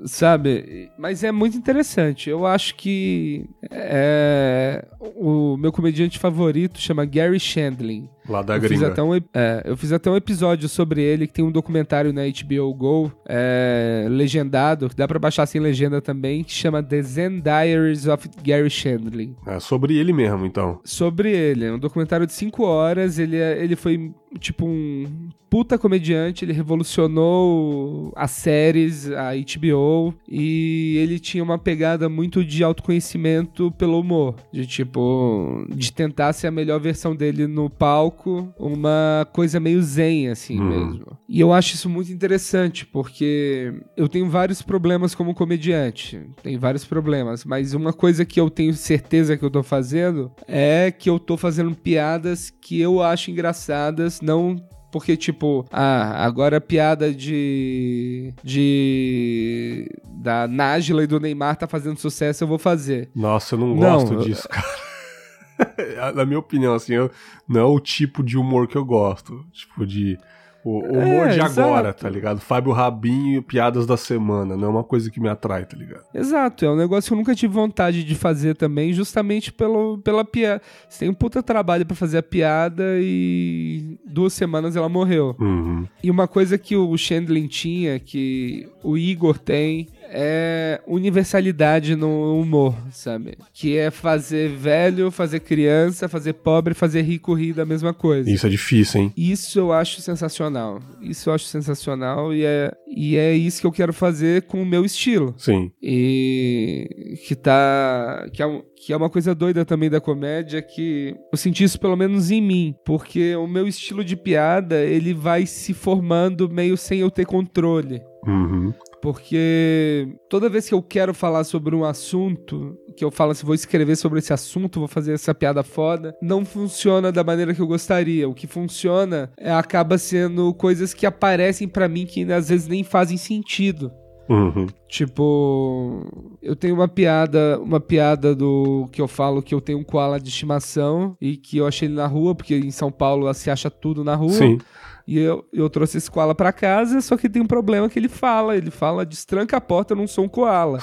Sabe? Mas é muito interessante. Eu acho que é, o meu comediante favorito chama Gary Shandling. Lá da Eu fiz, gringa. até um, é, eu fiz até um episódio sobre ele, que tem um documentário na HBO Go, é, legendado, que dá pra baixar sem legenda também, que chama The Zen Diaries of Gary Shandling É sobre ele mesmo, então. sobre ele. É um documentário de 5 horas. Ele, é- ele foi, tipo, um puta comediante. Ele revolucionou as séries, a HBO. E ele tinha uma pegada muito de autoconhecimento pelo humor. De, tipo, de tentar ser a melhor versão dele no palco. Uma coisa meio zen, assim Uhum. mesmo. E eu acho isso muito interessante, porque eu tenho vários problemas como comediante. Tem vários problemas. Mas uma coisa que eu tenho certeza que eu tô fazendo é que eu tô fazendo piadas que eu acho engraçadas, não porque, tipo, ah, agora a piada de. de. da Nájila e do Neymar tá fazendo sucesso, eu vou fazer. Nossa, eu não Não, gosto eu- disso, cara. [laughs] Na minha opinião, assim, eu- não é o tipo de humor que eu gosto. Tipo, de. O o humor É, de agora, exato. tá ligado? Fábio Rabinho, piadas da semana. Não é uma coisa que me atrai, tá ligado? Exato, é um negócio que eu nunca tive vontade de fazer também, justamente pelo, pela piada. Você tem um puta trabalho pra fazer a piada e duas semanas ela morreu. Uhum. E uma coisa que o Chandlin tinha, que o Igor tem, é universalidade no humor, sabe? Que é fazer velho, fazer criança, fazer pobre, fazer rico rir da mesma coisa. Isso é difícil, hein? Isso eu acho sensacional. Isso eu acho sensacional e é, e é isso que eu quero fazer com o meu estilo. Sim. E que tá. Que é, um, que é uma coisa doida também da comédia, que eu senti isso pelo menos em mim, porque o meu estilo de piada ele vai se formando meio sem eu ter controle. Uhum. Porque toda vez que eu quero falar sobre um assunto, que eu falo assim, vou escrever sobre esse assunto, vou fazer essa piada foda, não funciona da maneira que eu gostaria. O que funciona é, acaba sendo coisas que aparecem para mim que às vezes nem fazem sentido. Uhum. Tipo, eu tenho uma piada, uma piada do que eu falo que eu tenho um koala de estimação e que eu achei ele na rua, porque em São Paulo se acha tudo na rua. Sim. E eu, eu trouxe esse koala pra casa, só que tem um problema que ele fala. Ele fala, destranca a porta, eu não sou um koala.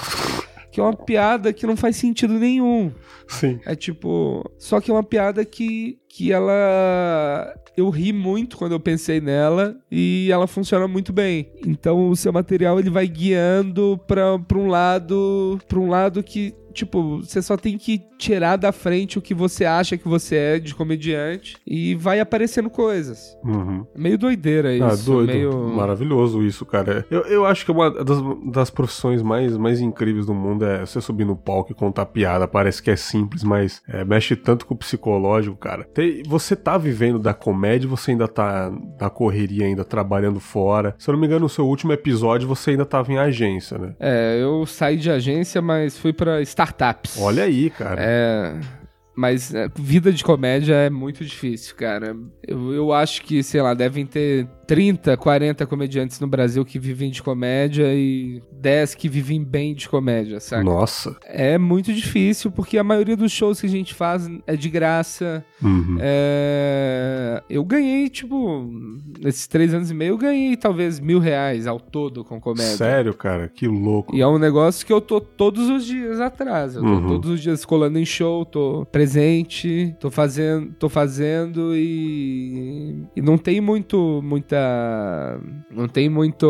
que é uma piada que não faz sentido nenhum. Sim. É tipo. Só que é uma piada que, que ela. Eu ri muito quando eu pensei nela e ela funciona muito bem. Então o seu material ele vai guiando pra um lado. pra um lado que tipo, você só tem que tirar da frente o que você acha que você é de comediante e vai aparecendo coisas. Uhum. Meio doideira isso. Ah, doido. Meio... Maravilhoso isso, cara. Eu, eu acho que uma das, das profissões mais, mais incríveis do mundo é você subir no palco e contar piada. Parece que é simples, mas é, mexe tanto com o psicológico, cara. Tem, você tá vivendo da comédia, você ainda tá na correria, ainda trabalhando fora. Se eu não me engano, no seu último episódio você ainda tava em agência, né? É, eu saí de agência, mas fui pra startups. Olha aí, cara. É. Mas é, vida de comédia é muito difícil, cara. Eu, eu acho que, sei lá, devem ter 30, 40 comediantes no Brasil que vivem de comédia e 10 que vivem bem de comédia, sabe? Nossa. É muito difícil porque a maioria dos shows que a gente faz é de graça. Uhum. É... Eu ganhei, tipo, nesses três anos e meio, eu ganhei talvez mil reais ao todo com comédia. Sério, cara? Que louco. E é um negócio que eu tô todos os dias atrás. Eu tô Uhum. todos os dias colando em show, tô presente, tô fazendo, tô fazendo e, e não tem muito, muita, não tem muito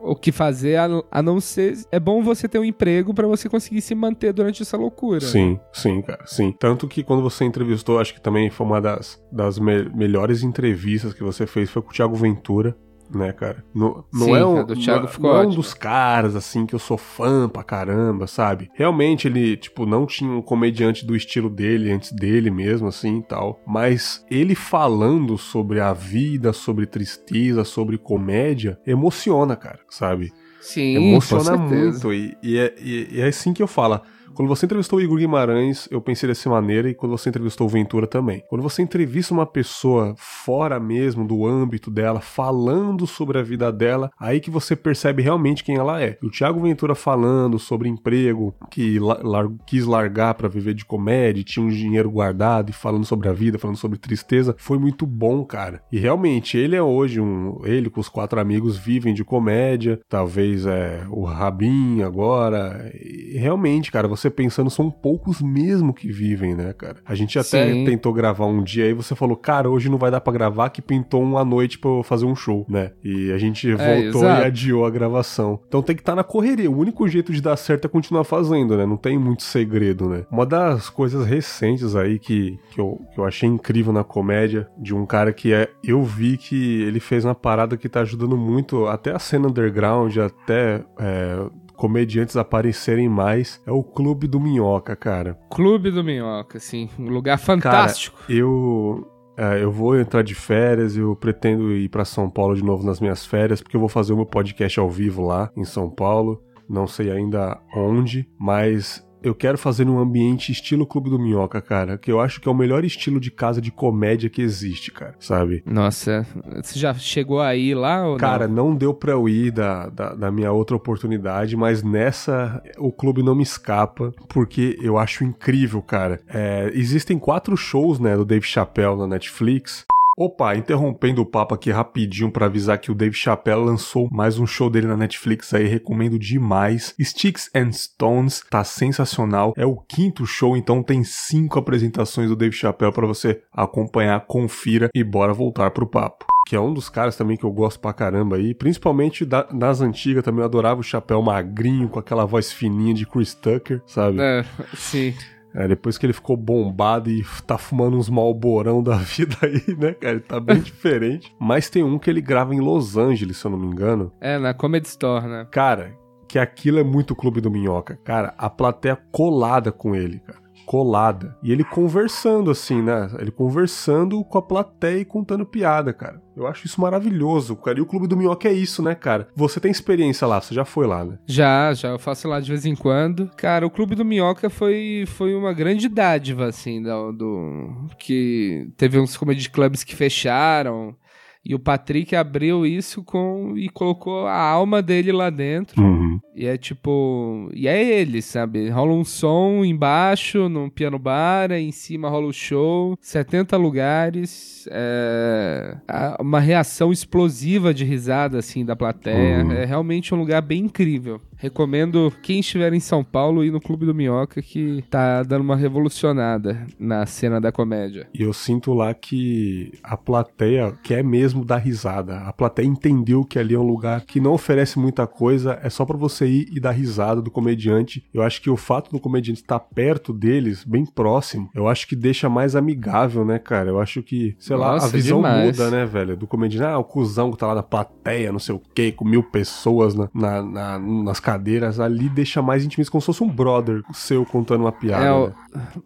o que fazer a, não ser é bom você ter um emprego pra você conseguir se manter durante essa loucura. Sim, sim, cara, sim. Tanto que quando você entrevistou, acho que também foi uma das, das me- melhores entrevistas que você fez, foi com o Thiago Ventura, né, cara? No, não Sim, é um, do Thiago não, ficou não é um dos caras, assim, que eu sou fã pra caramba, sabe? Realmente ele, tipo, não tinha um comediante do estilo dele, antes dele mesmo, assim, e tal. Mas ele falando sobre a vida, sobre tristeza, sobre comédia, emociona, cara, sabe? Sim, emociona muito. E, e é, e é assim que eu falo. Quando você entrevistou o Igor Guimarães, eu pensei dessa maneira, e quando você entrevistou o Ventura também. Quando você entrevista uma pessoa fora mesmo do âmbito dela, falando sobre a vida dela, aí que você percebe realmente quem ela é. E o Thiago Ventura falando sobre emprego, que la- lar- quis largar pra viver de comédia, tinha um dinheiro guardado, e falando sobre a vida, falando sobre tristeza, foi muito bom, cara. E realmente, ele é hoje um. Ele com os quatro amigos vivem de comédia, talvez é o Rabin agora. E realmente, cara, você pensando, são poucos mesmo que vivem, né, cara? A gente até Sim. tentou gravar um dia aí, você falou, cara, hoje não vai dar pra gravar, que pintou uma noite pra eu fazer um show, né? E a gente voltou e exato. adiou a gravação. Então tem que estar na correria. O único jeito de dar certo é continuar fazendo, né? Não tem muito segredo, né? Uma das coisas recentes aí que, que, eu, que eu achei incrível na comédia, de um cara que é. Eu vi que ele fez uma parada que tá ajudando muito até a cena underground, até. é, comediantes aparecerem mais é o Clube do Minhoca, cara. Clube do Minhoca, assim, um lugar fantástico. Eu é, eu vou entrar de férias, eu pretendo ir pra São Paulo de novo nas minhas férias, porque eu vou fazer o meu podcast ao vivo lá em São Paulo. Não sei ainda onde, mas eu quero fazer num ambiente estilo Clube do Minhoca, cara, que eu acho que é o melhor estilo de casa de comédia que existe, cara, sabe? Nossa, você já chegou aí lá ou Cara, não? não deu pra eu ir da, da, da minha outra oportunidade, mas nessa o clube não me escapa, porque eu acho incrível, cara. É, existem quatro shows, né, do Dave Chappelle na Netflix. Opa, interrompendo o papo aqui rapidinho pra avisar que o Dave Chappelle lançou mais um show dele na Netflix aí, recomendo demais. Sticks and Stones, tá sensacional. É o quinto show, então tem cinco apresentações do Dave Chappelle pra você acompanhar, confira e bora voltar pro papo. que é um dos caras também que eu gosto pra caramba aí, principalmente da, nas antigas também eu adorava o chapéu magrinho com aquela voz fininha de Chris Tucker, sabe? É, sim. É, depois que ele ficou bombado e tá fumando uns malborão da [laughs] vida aí, né, cara? Ele tá bem [laughs] diferente. Mas tem um que ele grava em Los Angeles, se eu não me engano. É, na Comedy Store, né? Cara, que aquilo é muito Clube do Minhoca. Cara, a plateia colada com ele, cara colada. E ele conversando assim, né? Ele conversando com a plateia e contando piada, cara. Eu acho isso maravilhoso, cara. E o Clube do Minhoca é isso, né, cara? Você tem experiência lá, você já foi lá, né? Já, já. Eu faço lá de vez em quando. Cara, o Clube do Minhoca foi, foi uma grande dádiva, assim, do, do que teve uns comedy clubs que fecharam. E o Patrick abriu isso com e colocou a alma dele lá dentro. Uhum. E é tipo. E é ele, sabe? Rola um som embaixo, num piano bar, em cima rola o show, 70 lugares, é... uma reação explosiva de risada, assim, da plateia. Uhum. É realmente um lugar bem incrível. Recomendo quem estiver em São Paulo ir no Clube do Minhoca, que tá dando uma revolucionada na cena da comédia. E eu sinto lá que a plateia quer mesmo dar risada. A plateia entendeu que ali é um lugar que não oferece muita coisa, é só para você ir e dar risada do comediante. Eu acho que o fato do comediante estar perto deles, bem próximo, eu acho que deixa mais amigável, né, cara? Eu acho que, sei Nossa, lá, a visão demais. muda, né, velho? Do comediante, ah, o cuzão que tá lá na plateia, não sei o quê, com mil pessoas na, na, na nas cadeiras ali deixa mais intimista, como se fosse um brother seu contando uma piada. É, né?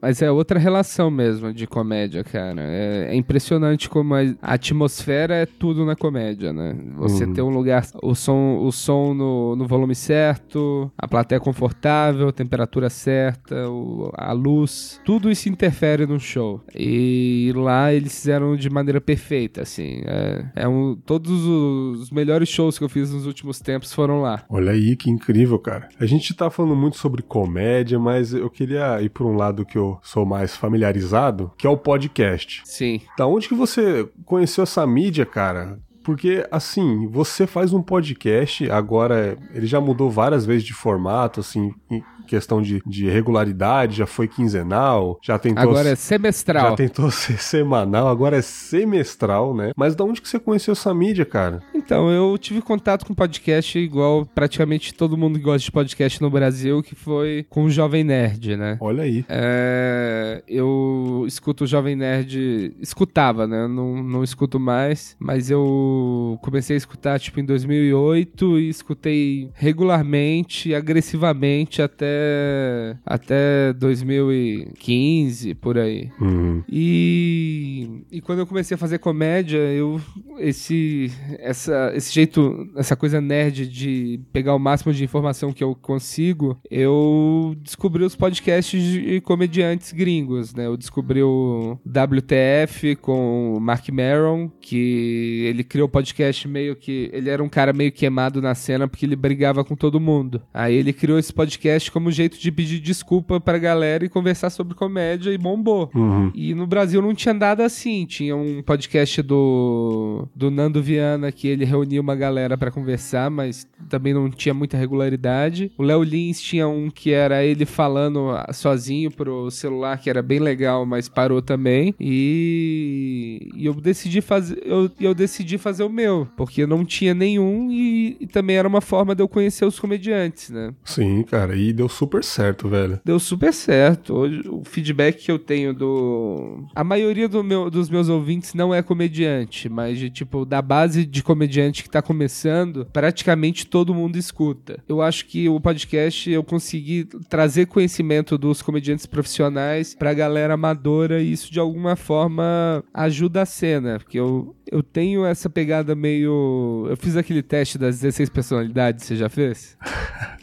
Mas é outra relação mesmo de comédia, cara. É, é impressionante como a atmosfera é tudo na comédia, né? Você uhum. ter um lugar, o som, o som no, no volume certo, a plateia confortável, a temperatura certa, o, a luz, tudo isso interfere no show. E lá eles fizeram de maneira perfeita, assim. É, é um, todos os melhores shows que eu fiz nos últimos tempos foram lá. Olha aí que incrível incrível, cara. A gente tá falando muito sobre comédia, mas eu queria ir por um lado que eu sou mais familiarizado, que é o podcast. Sim. Da onde que você conheceu essa mídia, cara? Porque, assim, você faz um podcast, agora ele já mudou várias vezes de formato, assim, questão de, de regularidade, já foi quinzenal, já tentou... Agora é semestral. Já tentou [laughs] ser semanal, agora é semestral, né? Mas da onde que você conheceu essa mídia, cara? Então, eu tive contato com podcast igual praticamente todo mundo que gosta de podcast no Brasil, que foi com o Jovem Nerd, né? Olha aí. É, eu escuto o Jovem Nerd, escutava, né? Não, não escuto mais, mas eu comecei a escutar, tipo, em 2008 e escutei regularmente, agressivamente até até 2015, por aí. Uhum. E, e quando eu comecei a fazer comédia, eu esse essa esse jeito, essa coisa nerd de pegar o máximo de informação que eu consigo, eu descobri os podcasts de comediantes gringos, né? Eu descobri o WTF com o Mark Maron, que ele criou o podcast meio que ele era um cara meio queimado na cena porque ele brigava com todo mundo. Aí ele criou esse podcast como jeito de pedir desculpa pra galera e conversar sobre comédia e bombou. Uhum. E no Brasil não tinha nada assim. Tinha um podcast do, do Nando Viana que ele reunia uma galera para conversar, mas também não tinha muita regularidade. O Léo Lins tinha um que era ele falando sozinho pro celular, que era bem legal, mas parou também. E, e eu decidi fazer eu, eu decidi fazer o meu, porque não tinha nenhum e, e também era uma forma de eu conhecer os comediantes, né? Sim, cara, e deu super certo, velho. Deu super certo. Hoje, o feedback que eu tenho do. A maioria do meu, dos meus ouvintes não é comediante, mas de tipo, da base de comediante que tá começando, praticamente todo mundo escuta. Eu acho que o podcast eu consegui trazer conhecimento dos comediantes profissionais pra galera amadora e isso de alguma forma ajuda a cena, porque eu, eu tenho essa pegada meio. Eu fiz aquele teste das 16 personalidades, você já fez?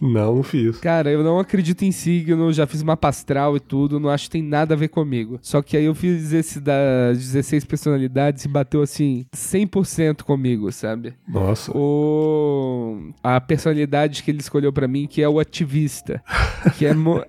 não, [laughs] não fiz. Cara, eu não acredito em signo, já fiz uma pastral e tudo, não acho que tem nada a ver comigo. Só que aí eu fiz esse das 16 personalidades e bateu assim 100% comigo, sabe? Nossa. O a personalidade que ele escolheu para mim que é o ativista, que é mo...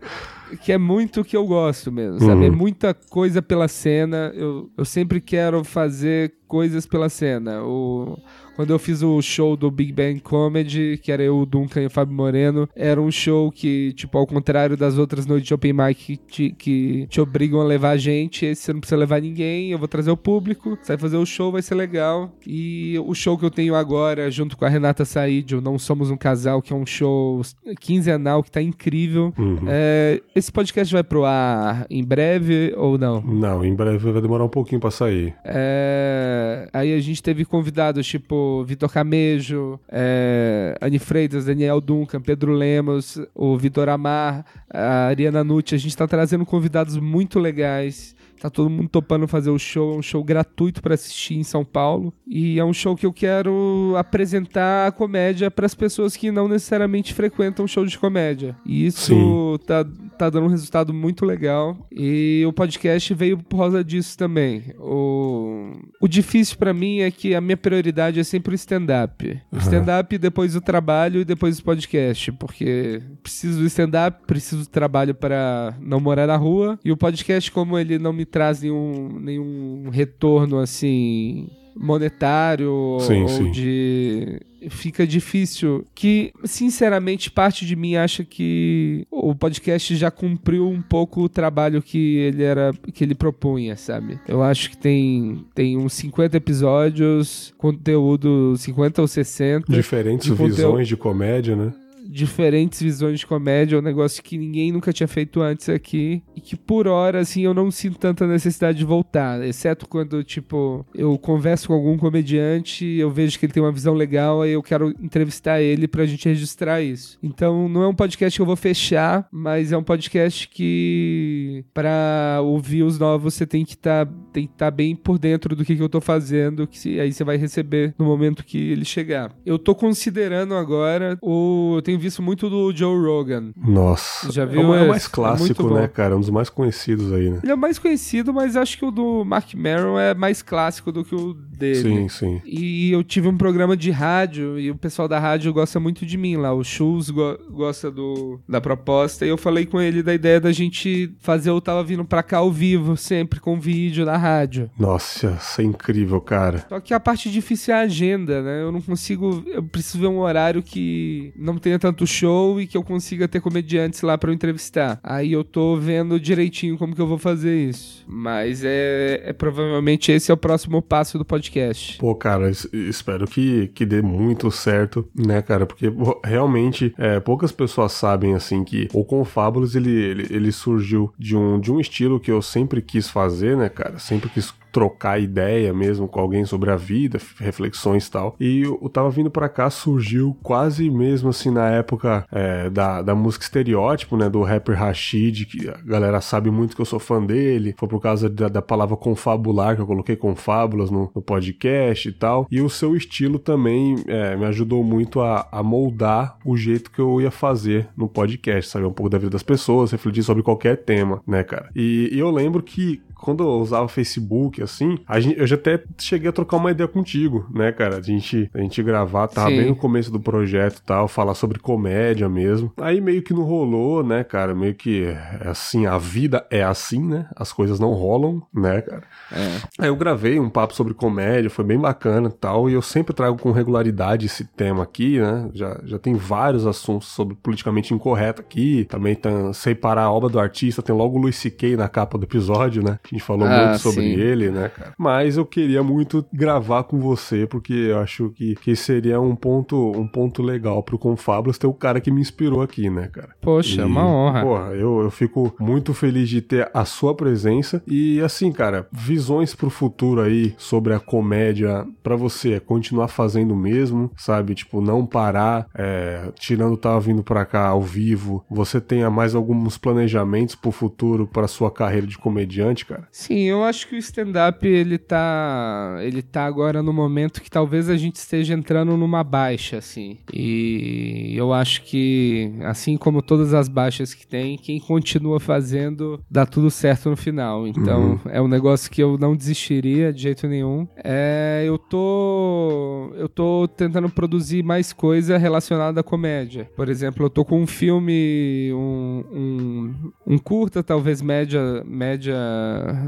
que é muito o que eu gosto mesmo, sabe? É uhum. É muita coisa pela cena. Eu, eu sempre quero fazer coisas pela cena. O quando eu fiz o show do Big Bang Comedy, que era eu, o Duncan e o Fábio Moreno, era um show que, tipo, ao contrário das outras noites de Open Mic que te, que te obrigam a levar a gente, esse você não precisa levar ninguém, eu vou trazer o público, você vai fazer o show, vai ser legal. E o show que eu tenho agora, junto com a Renata Said, o Não Somos um Casal, que é um show quinzenal que tá incrível. Uhum. É, esse podcast vai pro ar em breve ou não? Não, em breve vai demorar um pouquinho pra sair. É, aí a gente teve convidados, tipo, Vitor Camejo, é, Anne Freitas, Daniel Duncan, Pedro Lemos, o Vitor Amar, a Ariana Nucci. A gente está trazendo convidados muito legais. Tá todo mundo topando fazer o show, é um show gratuito para assistir em São Paulo. E é um show que eu quero apresentar a comédia para as pessoas que não necessariamente frequentam show de comédia. E isso tá, tá dando um resultado muito legal. E o podcast veio por causa disso também. O, o difícil para mim é que a minha prioridade é sempre o stand-up. O stand-up, depois o trabalho e depois o podcast. Porque preciso do stand-up, preciso do trabalho para não morar na rua. E o podcast, como ele não me traz nenhum, nenhum retorno assim monetário sim, ou sim. de fica difícil que sinceramente parte de mim acha que o podcast já cumpriu um pouco o trabalho que ele era que ele propunha, sabe? Eu acho que tem tem uns 50 episódios, conteúdo 50 ou 60 diferentes visões de comédia, né? Diferentes visões de comédia, é um negócio que ninguém nunca tinha feito antes aqui. E que por hora, assim, eu não sinto tanta necessidade de voltar. Exceto quando, tipo, eu converso com algum comediante, eu vejo que ele tem uma visão legal, aí eu quero entrevistar ele pra gente registrar isso. Então, não é um podcast que eu vou fechar, mas é um podcast que, pra ouvir os novos, você tem que estar tá, tá bem por dentro do que, que eu tô fazendo, que aí você vai receber no momento que ele chegar. Eu tô considerando agora o. Eu tenho tenho visto muito do Joe Rogan. Nossa. Já viu? É o mais clássico, é né, cara? Um dos mais conhecidos aí, né? Ele é o mais conhecido, mas acho que o do Mark Maron é mais clássico do que o dele. Sim, sim. E eu tive um programa de rádio e o pessoal da rádio gosta muito de mim lá. O Schultz go gosta do, da proposta e eu falei com ele da ideia da gente fazer eu tava vindo pra cá ao vivo, sempre com vídeo na rádio. Nossa, isso é incrível, cara. Só que a parte difícil é a agenda, né? Eu não consigo. Eu preciso ver um horário que não tenha tanto show e que eu consiga ter comediantes lá para eu entrevistar. Aí eu tô vendo direitinho como que eu vou fazer isso. Mas é, é provavelmente esse é o próximo passo do podcast. Pô, cara, espero que, que dê muito certo, né, cara? Porque realmente é, poucas pessoas sabem assim que o Confábulos ele, ele, ele surgiu de um, de um estilo que eu sempre quis fazer, né, cara? Sempre quis trocar ideia mesmo com alguém sobre a vida, reflexões e tal. E eu tava vindo para cá, surgiu quase mesmo assim na época é, da, da música estereótipo, né? Do rapper Rashid, que a galera sabe muito que eu sou fã dele. Foi por causa da, da palavra confabular que eu coloquei confábulas no, no podcast e tal. E o seu estilo também é, me ajudou muito a, a moldar o jeito que eu ia fazer no podcast, saber um pouco da vida das pessoas, refletir sobre qualquer tema, né, cara? E, e eu lembro que quando eu usava Facebook, assim, gente, eu já até cheguei a trocar uma ideia contigo, né, cara? A gente, a gente gravar, tava Sim. bem no começo do projeto e tal, falar sobre comédia mesmo. Aí meio que não rolou, né, cara? Meio que, é assim, a vida é assim, né? As coisas não rolam, né, cara? É. Aí eu gravei um papo sobre comédia, foi bem bacana e tal, e eu sempre trago com regularidade esse tema aqui, né? Já, já tem vários assuntos sobre politicamente incorreto aqui, também tem separar a obra do artista, tem logo o Luis C.K. na capa do episódio, né? A gente falou ah, muito sobre sim. ele, né, cara? Mas eu queria muito gravar com você, porque eu acho que, que seria um ponto, um ponto legal pro Confablas ter o cara que me inspirou aqui, né, cara? Poxa, é e, uma honra. Porra, eu, eu fico muito feliz de ter a sua presença e, assim, cara, visões pro futuro aí sobre a comédia para você é continuar fazendo o mesmo, sabe? Tipo, não parar, é, tirando tava vindo pra cá ao vivo. Você tenha mais alguns planejamentos pro futuro, para sua carreira de comediante, cara? Sim, eu acho que o stand-up ele tá, ele tá agora no momento que talvez a gente esteja entrando numa baixa, assim. E eu acho que, assim como todas as baixas que tem, quem continua fazendo dá tudo certo no final. Então, uhum. é um negócio que eu não desistiria de jeito nenhum. É, eu tô, eu tô tentando produzir mais coisa relacionada à comédia. Por exemplo, eu tô com um filme, um, um, um curta, talvez média, média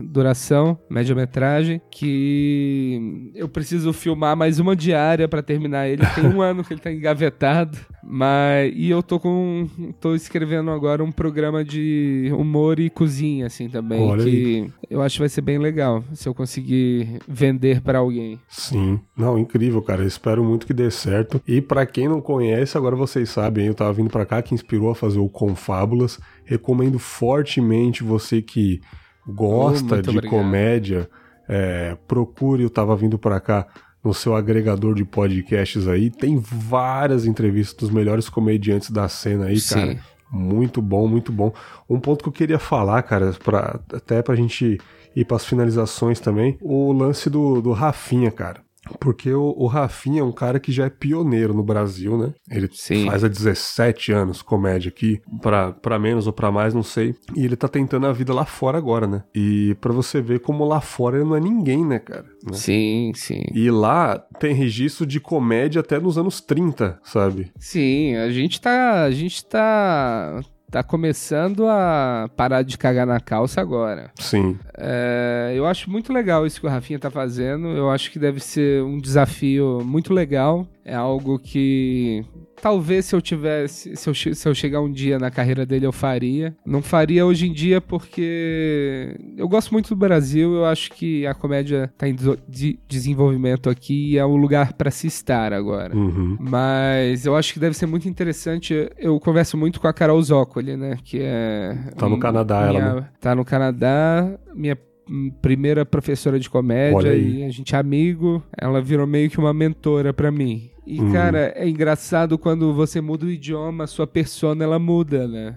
duração, média metragem, que eu preciso filmar mais uma diária para terminar ele. Tem um [laughs] ano que ele tá engavetado, mas e eu tô com tô escrevendo agora um programa de humor e cozinha assim também, Olha que aí. eu acho que vai ser bem legal se eu conseguir vender para alguém. Sim, não, incrível, cara. Eu espero muito que dê certo. E pra quem não conhece, agora vocês sabem, eu tava vindo pra cá que inspirou a fazer o Confábulas. Recomendo fortemente você que gosta Oh, de obrigado. comédia, é, procure eu tava vindo pra cá no seu agregador de podcasts aí. Tem várias entrevistas dos melhores comediantes da cena aí, Sim. cara. Muito bom, muito bom. Um ponto que eu queria falar, cara, pra, até pra gente ir pras finalizações também, o lance do, do Rafinha, cara. Porque o, o Rafinha é um cara que já é pioneiro no Brasil, né? Ele Sim. faz há 17 anos comédia aqui, pra, pra menos ou pra mais, não sei. E ele tá tentando a vida lá fora agora, né? E pra você ver como lá fora ele não é ninguém, né, cara? Né? Sim, sim. E lá tem registro de comédia até nos anos 30, sabe? Sim, a gente tá. A gente tá. Tá começando a parar de cagar na calça agora. Sim. É, eu acho muito legal isso que o Rafinha tá fazendo. Eu acho que deve ser um desafio muito legal. É algo que talvez se eu tivesse, se eu, se eu chegar um dia na carreira dele, eu faria. Não faria hoje em dia porque eu gosto muito do Brasil. Eu acho que a comédia tá em de desenvolvimento aqui e é o lugar pra se estar agora. Uhum. Mas eu acho que deve ser muito interessante. Eu converso muito com a Carol Zócoli, né? Que é. Tá no hum, Canadá, ela, minha- né? Tá no Canadá. Minha primeira professora de comédia e a gente é amigo. Ela virou meio que uma mentora pra mim. E, Uhum. cara, é engraçado quando você muda o idioma, a sua persona ela muda, né?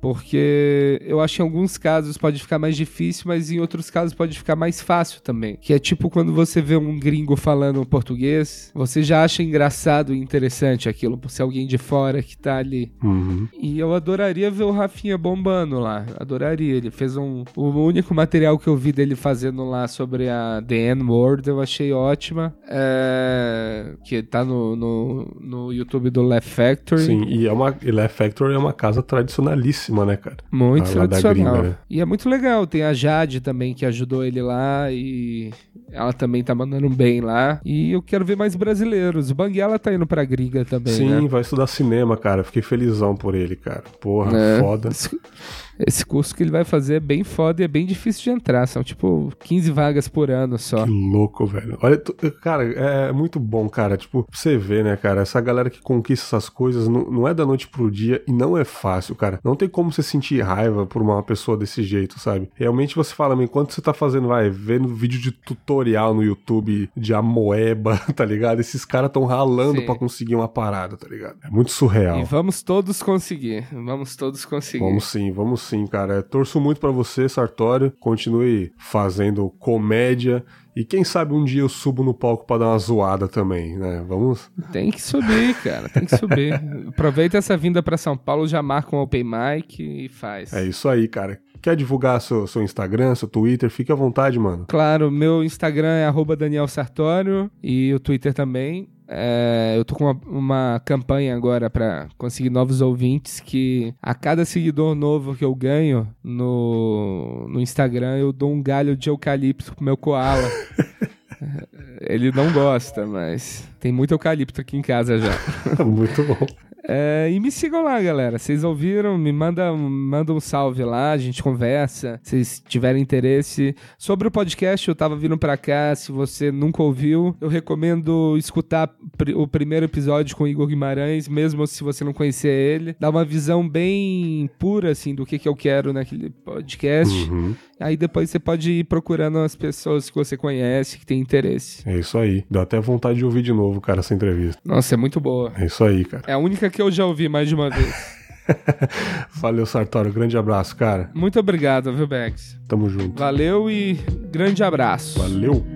Porque eu acho que em alguns casos pode ficar mais difícil, mas em outros casos pode ficar mais fácil também. Que é tipo quando você vê um gringo falando português, você já acha engraçado e interessante aquilo, por ser alguém de fora que tá ali. Uhum. E eu adoraria ver o Rafinha bombando lá. Adoraria. Ele fez um. O único material que eu vi dele fazendo lá sobre a The N-Word eu achei ótima. É... Que tá no, no, no YouTube do Laugh Factory. Sim, e é uma. E Laugh Factory é uma casa tradicionalíssima, né, cara? Muito tradicional. gringa, né? E é muito legal. Tem a Jade também que ajudou ele lá e ela também tá mandando bem lá. E eu quero ver mais brasileiros. O Banguela tá indo pra gringa também, Sim, né? vai estudar cinema, cara. Fiquei felizão por ele, cara. Porra, É. foda. [laughs] Esse, curso que ele vai fazer é bem foda e é bem difícil de entrar. São tipo 15 vagas por ano só. Que louco, velho. Olha, cara, é muito bom, cara. Tipo, você vê, né, cara? Essa galera que conquista essas coisas não, não é da noite pro dia e não é fácil, cara. Não tem como você sentir raiva por uma pessoa desse jeito, sabe? Realmente você fala, enquanto você tá fazendo, vai, vendo vídeo de tutorial no YouTube de amoeba, [laughs] tá ligado? Esses caras tão ralando pra conseguir uma parada, tá ligado? É muito surreal. E vamos todos conseguir. Vamos todos conseguir. Vamos sim, vamos sim, cara. Torço muito pra você, Sartório. Continue fazendo comédia. E quem sabe um dia eu subo no palco pra dar uma zoada também, né? Vamos. Tem que subir, cara. Tem que subir. [laughs] Aproveita essa vinda pra São Paulo, já marca um open mic e faz. É isso aí, cara. Quer divulgar seu, seu Instagram, seu Twitter? Fique à vontade, mano. Claro, meu Instagram é Daniel Sartório e o Twitter também. É, eu tô com uma, uma campanha agora pra conseguir novos ouvintes que a cada seguidor novo que eu ganho no, no Instagram eu dou um galho de eucalipto pro meu koala. [laughs] Ele não gosta, mas tem muito eucalipto aqui em casa já. muito bom. É, e me sigam lá, galera. Vocês ouviram? Me manda, manda um salve lá, a gente conversa. Se vocês tiverem interesse. Sobre o podcast, eu tava vindo pra cá. Se você nunca ouviu, eu recomendo escutar o primeiro episódio com o Igor Guimarães, mesmo se você não conhecer ele. Dá uma visão bem pura, assim, do que, que eu quero naquele podcast. Uhum. Aí depois você pode ir procurando as pessoas que você conhece, que tem interesse. É isso aí. Dá até vontade de ouvir de novo, cara, essa entrevista. Nossa, é muito boa. É isso aí, cara. É a única que eu já ouvi mais de uma vez. [laughs] Valeu, Sartório. Grande abraço, cara. Muito obrigado, viu, Bex? Tamo junto. Valeu e grande abraço. Valeu.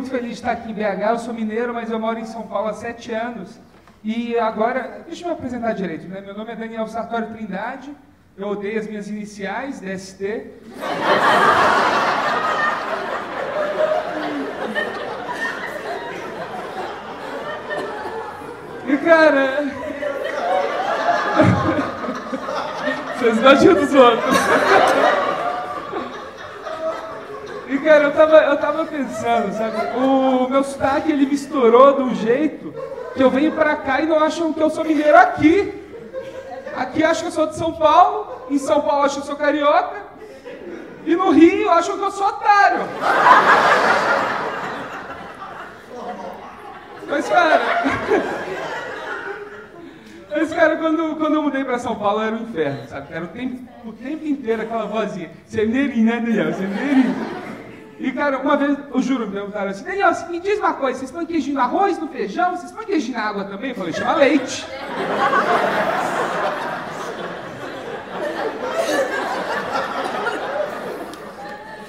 Muito feliz de estar aqui em BH. Eu sou mineiro, mas eu moro em São Paulo há sete anos. E agora, deixa eu me apresentar direito, né? Meu nome é Daniel Sartório Trindade. Eu odeio as minhas iniciais, DST. E cara. [laughs] Vocês gostam dos outros. Cara, eu tava, eu tava pensando, sabe? O meu sotaque ele misturou de um jeito que eu venho pra cá e não acham que eu sou mineiro aqui. Aqui acham que eu sou de São Paulo, em São Paulo acham que eu sou carioca, e no Rio acham que eu sou otário. Mas cara. [laughs] Mas, cara, quando, quando eu mudei pra São Paulo era um inferno, sabe? Era o tempo, o tempo inteiro aquela vozinha. Você é mineirinho, né, Daniel? Você é mineirinho. E, cara, uma vez, eu juro, me perguntaram assim, Daniel, me diz uma coisa, vocês põem queijinho no arroz, no feijão? Vocês põem queijinho na água também? Eu falei, chama leite.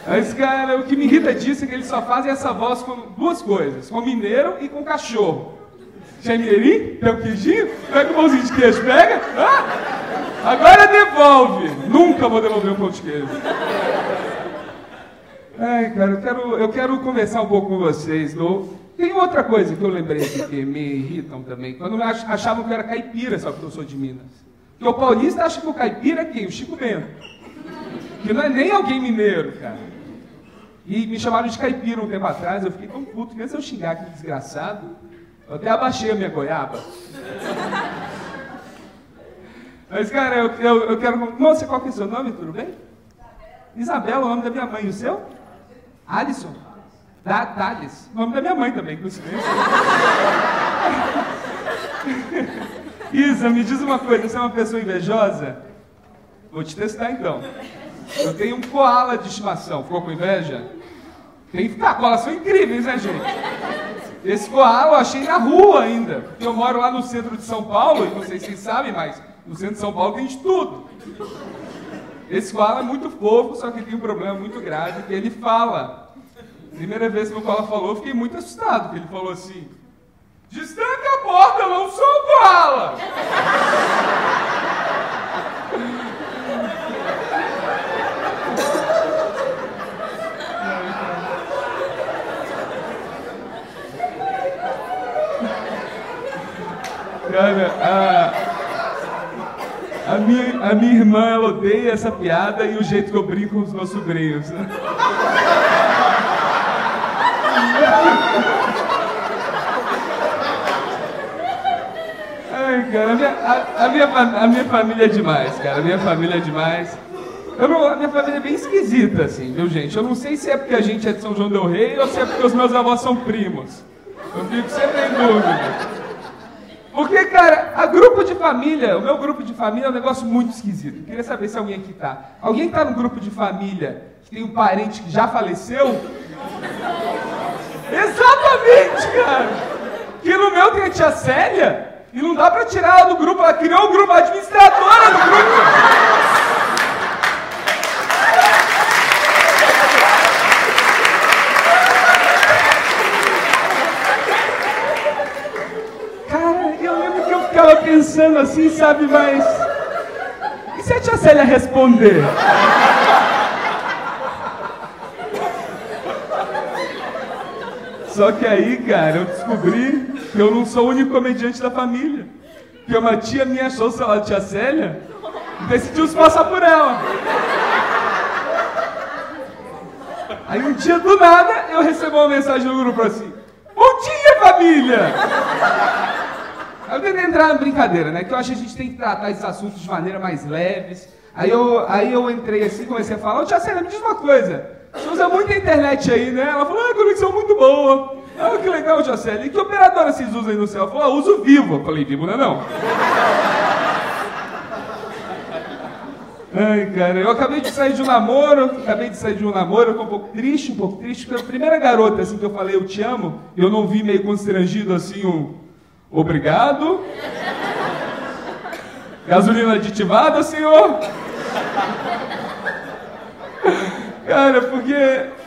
Mas, cara, o que me irrita disso é que eles só fazem essa voz com duas coisas, com mineiro e com cachorro. Já é mineirinho? Tem um queijinho? Pega o pãozinho de queijo, pega? Ah! Agora devolve! Nunca vou devolver um pão de queijo. Ai, cara, eu quero, eu quero conversar um pouco com vocês. Do... Tem outra coisa que eu lembrei aqui que me irritam também. Quando achavam que eu era caipira, só que eu sou de Minas. Porque o paulista acha que o caipira é quem? O Chico Bento. Que não é nem alguém mineiro, cara. E me chamaram de caipira um tempo atrás, eu fiquei tão puto, mesmo eu xingar aquele desgraçado, eu até abaixei a minha goiaba. Mas, cara, eu, eu, eu quero. Moça, qual que é o seu nome? Tudo bem? Isabela, o nome da minha mãe. E o seu? Alisson? Da, Thales. Nome da minha mãe também, coincidência. [laughs] Isa, me diz uma coisa, você é uma pessoa invejosa? Vou te testar então. Eu tenho um koala de estimação. Ficou com inveja? Tem que ficar. Koalas são incríveis, né, gente? Esse koala eu achei na rua ainda. Porque eu moro lá no centro de São Paulo, e não sei se vocês sabem, mas no centro de São Paulo tem de tudo. Esse koala é muito fofo, só que tem um problema muito grave, que ele fala. Primeira vez que o koala falou, eu fiquei muito assustado, porque ele falou assim, Destranca a porta, eu não sou o koala! Cara, [laughs] a, a, minha, a minha irmã, ela odeia essa piada e o jeito que eu brinco com os meus sobrinhos. Né? [laughs] Ai, cara, a minha, a, a, minha, a minha família é demais, cara. A minha família é demais. Eu não, a minha família é bem esquisita, assim, viu, gente? Eu não sei se é porque a gente é de São João del Rei ou se é porque os meus avós são primos. Eu fico sempre em dúvida. Porque, cara, a grupo de família, o meu grupo de família é um negócio muito esquisito. Eu queria saber se alguém aqui tá. Alguém tá no grupo de família que tem um parente que já faleceu? Exatamente, cara! Que no meu tem a tia Célia e não dá pra tirar ela do grupo, ela criou o grupo, a administradora do grupo. Cara, eu lembro que eu ficava pensando assim, sabe, mas. E se a tia Célia responder? Só que aí, cara, eu descobri que eu não sou o único comediante da família. Que uma tia minha achou o celular da tia Célia e decidiu se passar por ela. Aí um dia do nada eu recebo uma mensagem no grupo assim: Bom dia, família! Aí eu tentei entrar na brincadeira, né? Que eu acho que a gente tem que tratar esses assuntos de maneira mais leves. Aí eu, aí eu entrei assim, comecei a falar, ô tia Célia, me diz uma coisa. Você usa muito a internet aí, né? Ela falou, ah, conexão muito boa. Ah, que legal, Célia. E que operadora vocês usam aí no céu? Ela falou, ah, uso vivo. Eu falei, vivo não é não. Ai, cara, eu acabei de sair de um namoro, acabei de sair de um namoro, eu tô um pouco triste, um pouco triste, porque a primeira garota assim que eu falei eu te amo, eu não vi meio constrangido assim um obrigado. Gasolina aditivada, senhor? Cara, porque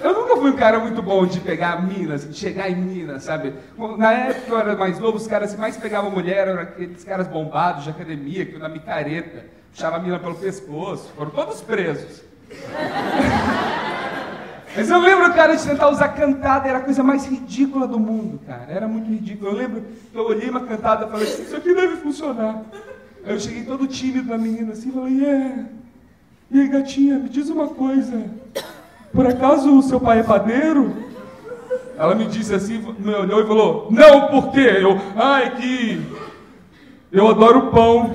eu nunca fui um cara muito bom de pegar minas, de chegar em minas, sabe? Na época eu era mais novo, os caras que mais pegavam mulher eram aqueles caras bombados de academia, que na micareta, puxava a mina pelo pescoço, foram todos presos. [laughs] Mas eu lembro, cara, de tentar usar cantada, era a coisa mais ridícula do mundo, cara. Era muito ridículo. Eu lembro que eu olhei uma cantada e falei assim, isso aqui deve funcionar. Aí eu cheguei todo tímido na menina assim e falei, é. E aí, gatinha, me diz uma coisa. Por acaso o seu pai é padeiro? Ela me disse assim, me olhou e falou, não, por quê? Eu, ai, que. Eu adoro pão.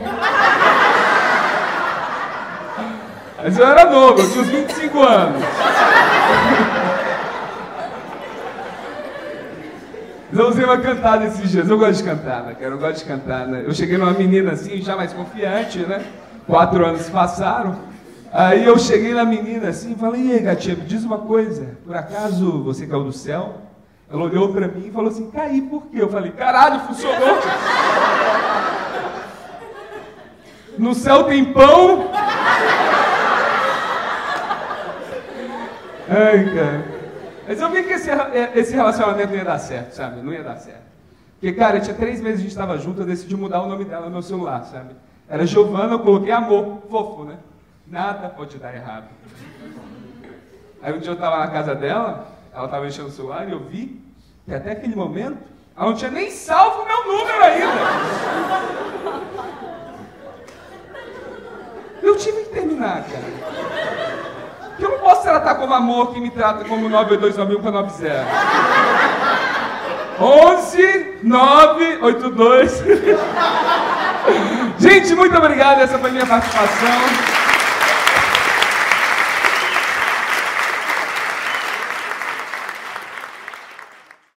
Mas eu era novo, eu tinha uns 25 anos. Eu usei uma cantada esses dias. Eu gosto de cantar, né, cara? Eu gosto de cantar, né? Eu cheguei numa menina assim, já mais confiante, né? Quatro anos passaram. Aí eu cheguei na menina assim e falei, e aí, gatinha, me diz uma coisa. Por acaso você caiu do céu? Ela olhou pra mim e falou assim, caí por quê? Eu falei, caralho, funcionou. No céu tem pão. Ai, cara. Mas eu vi que esse, esse relacionamento não ia dar certo, sabe? Não ia dar certo. Porque, cara, tinha três meses que a gente estava junto, eu decidi mudar o nome dela no meu celular, sabe? Era Giovana, eu coloquei amor, fofo, né? Nada pode dar errado. Aí um dia eu estava na casa dela, ela estava mexendo no celular e eu vi que até aquele momento ela não tinha nem salvo o meu número ainda. Eu tive que terminar, cara. Porque eu não posso tratar como amor que me trata como 9829090. 11 982. Gente, muito obrigado. Essa foi minha participação.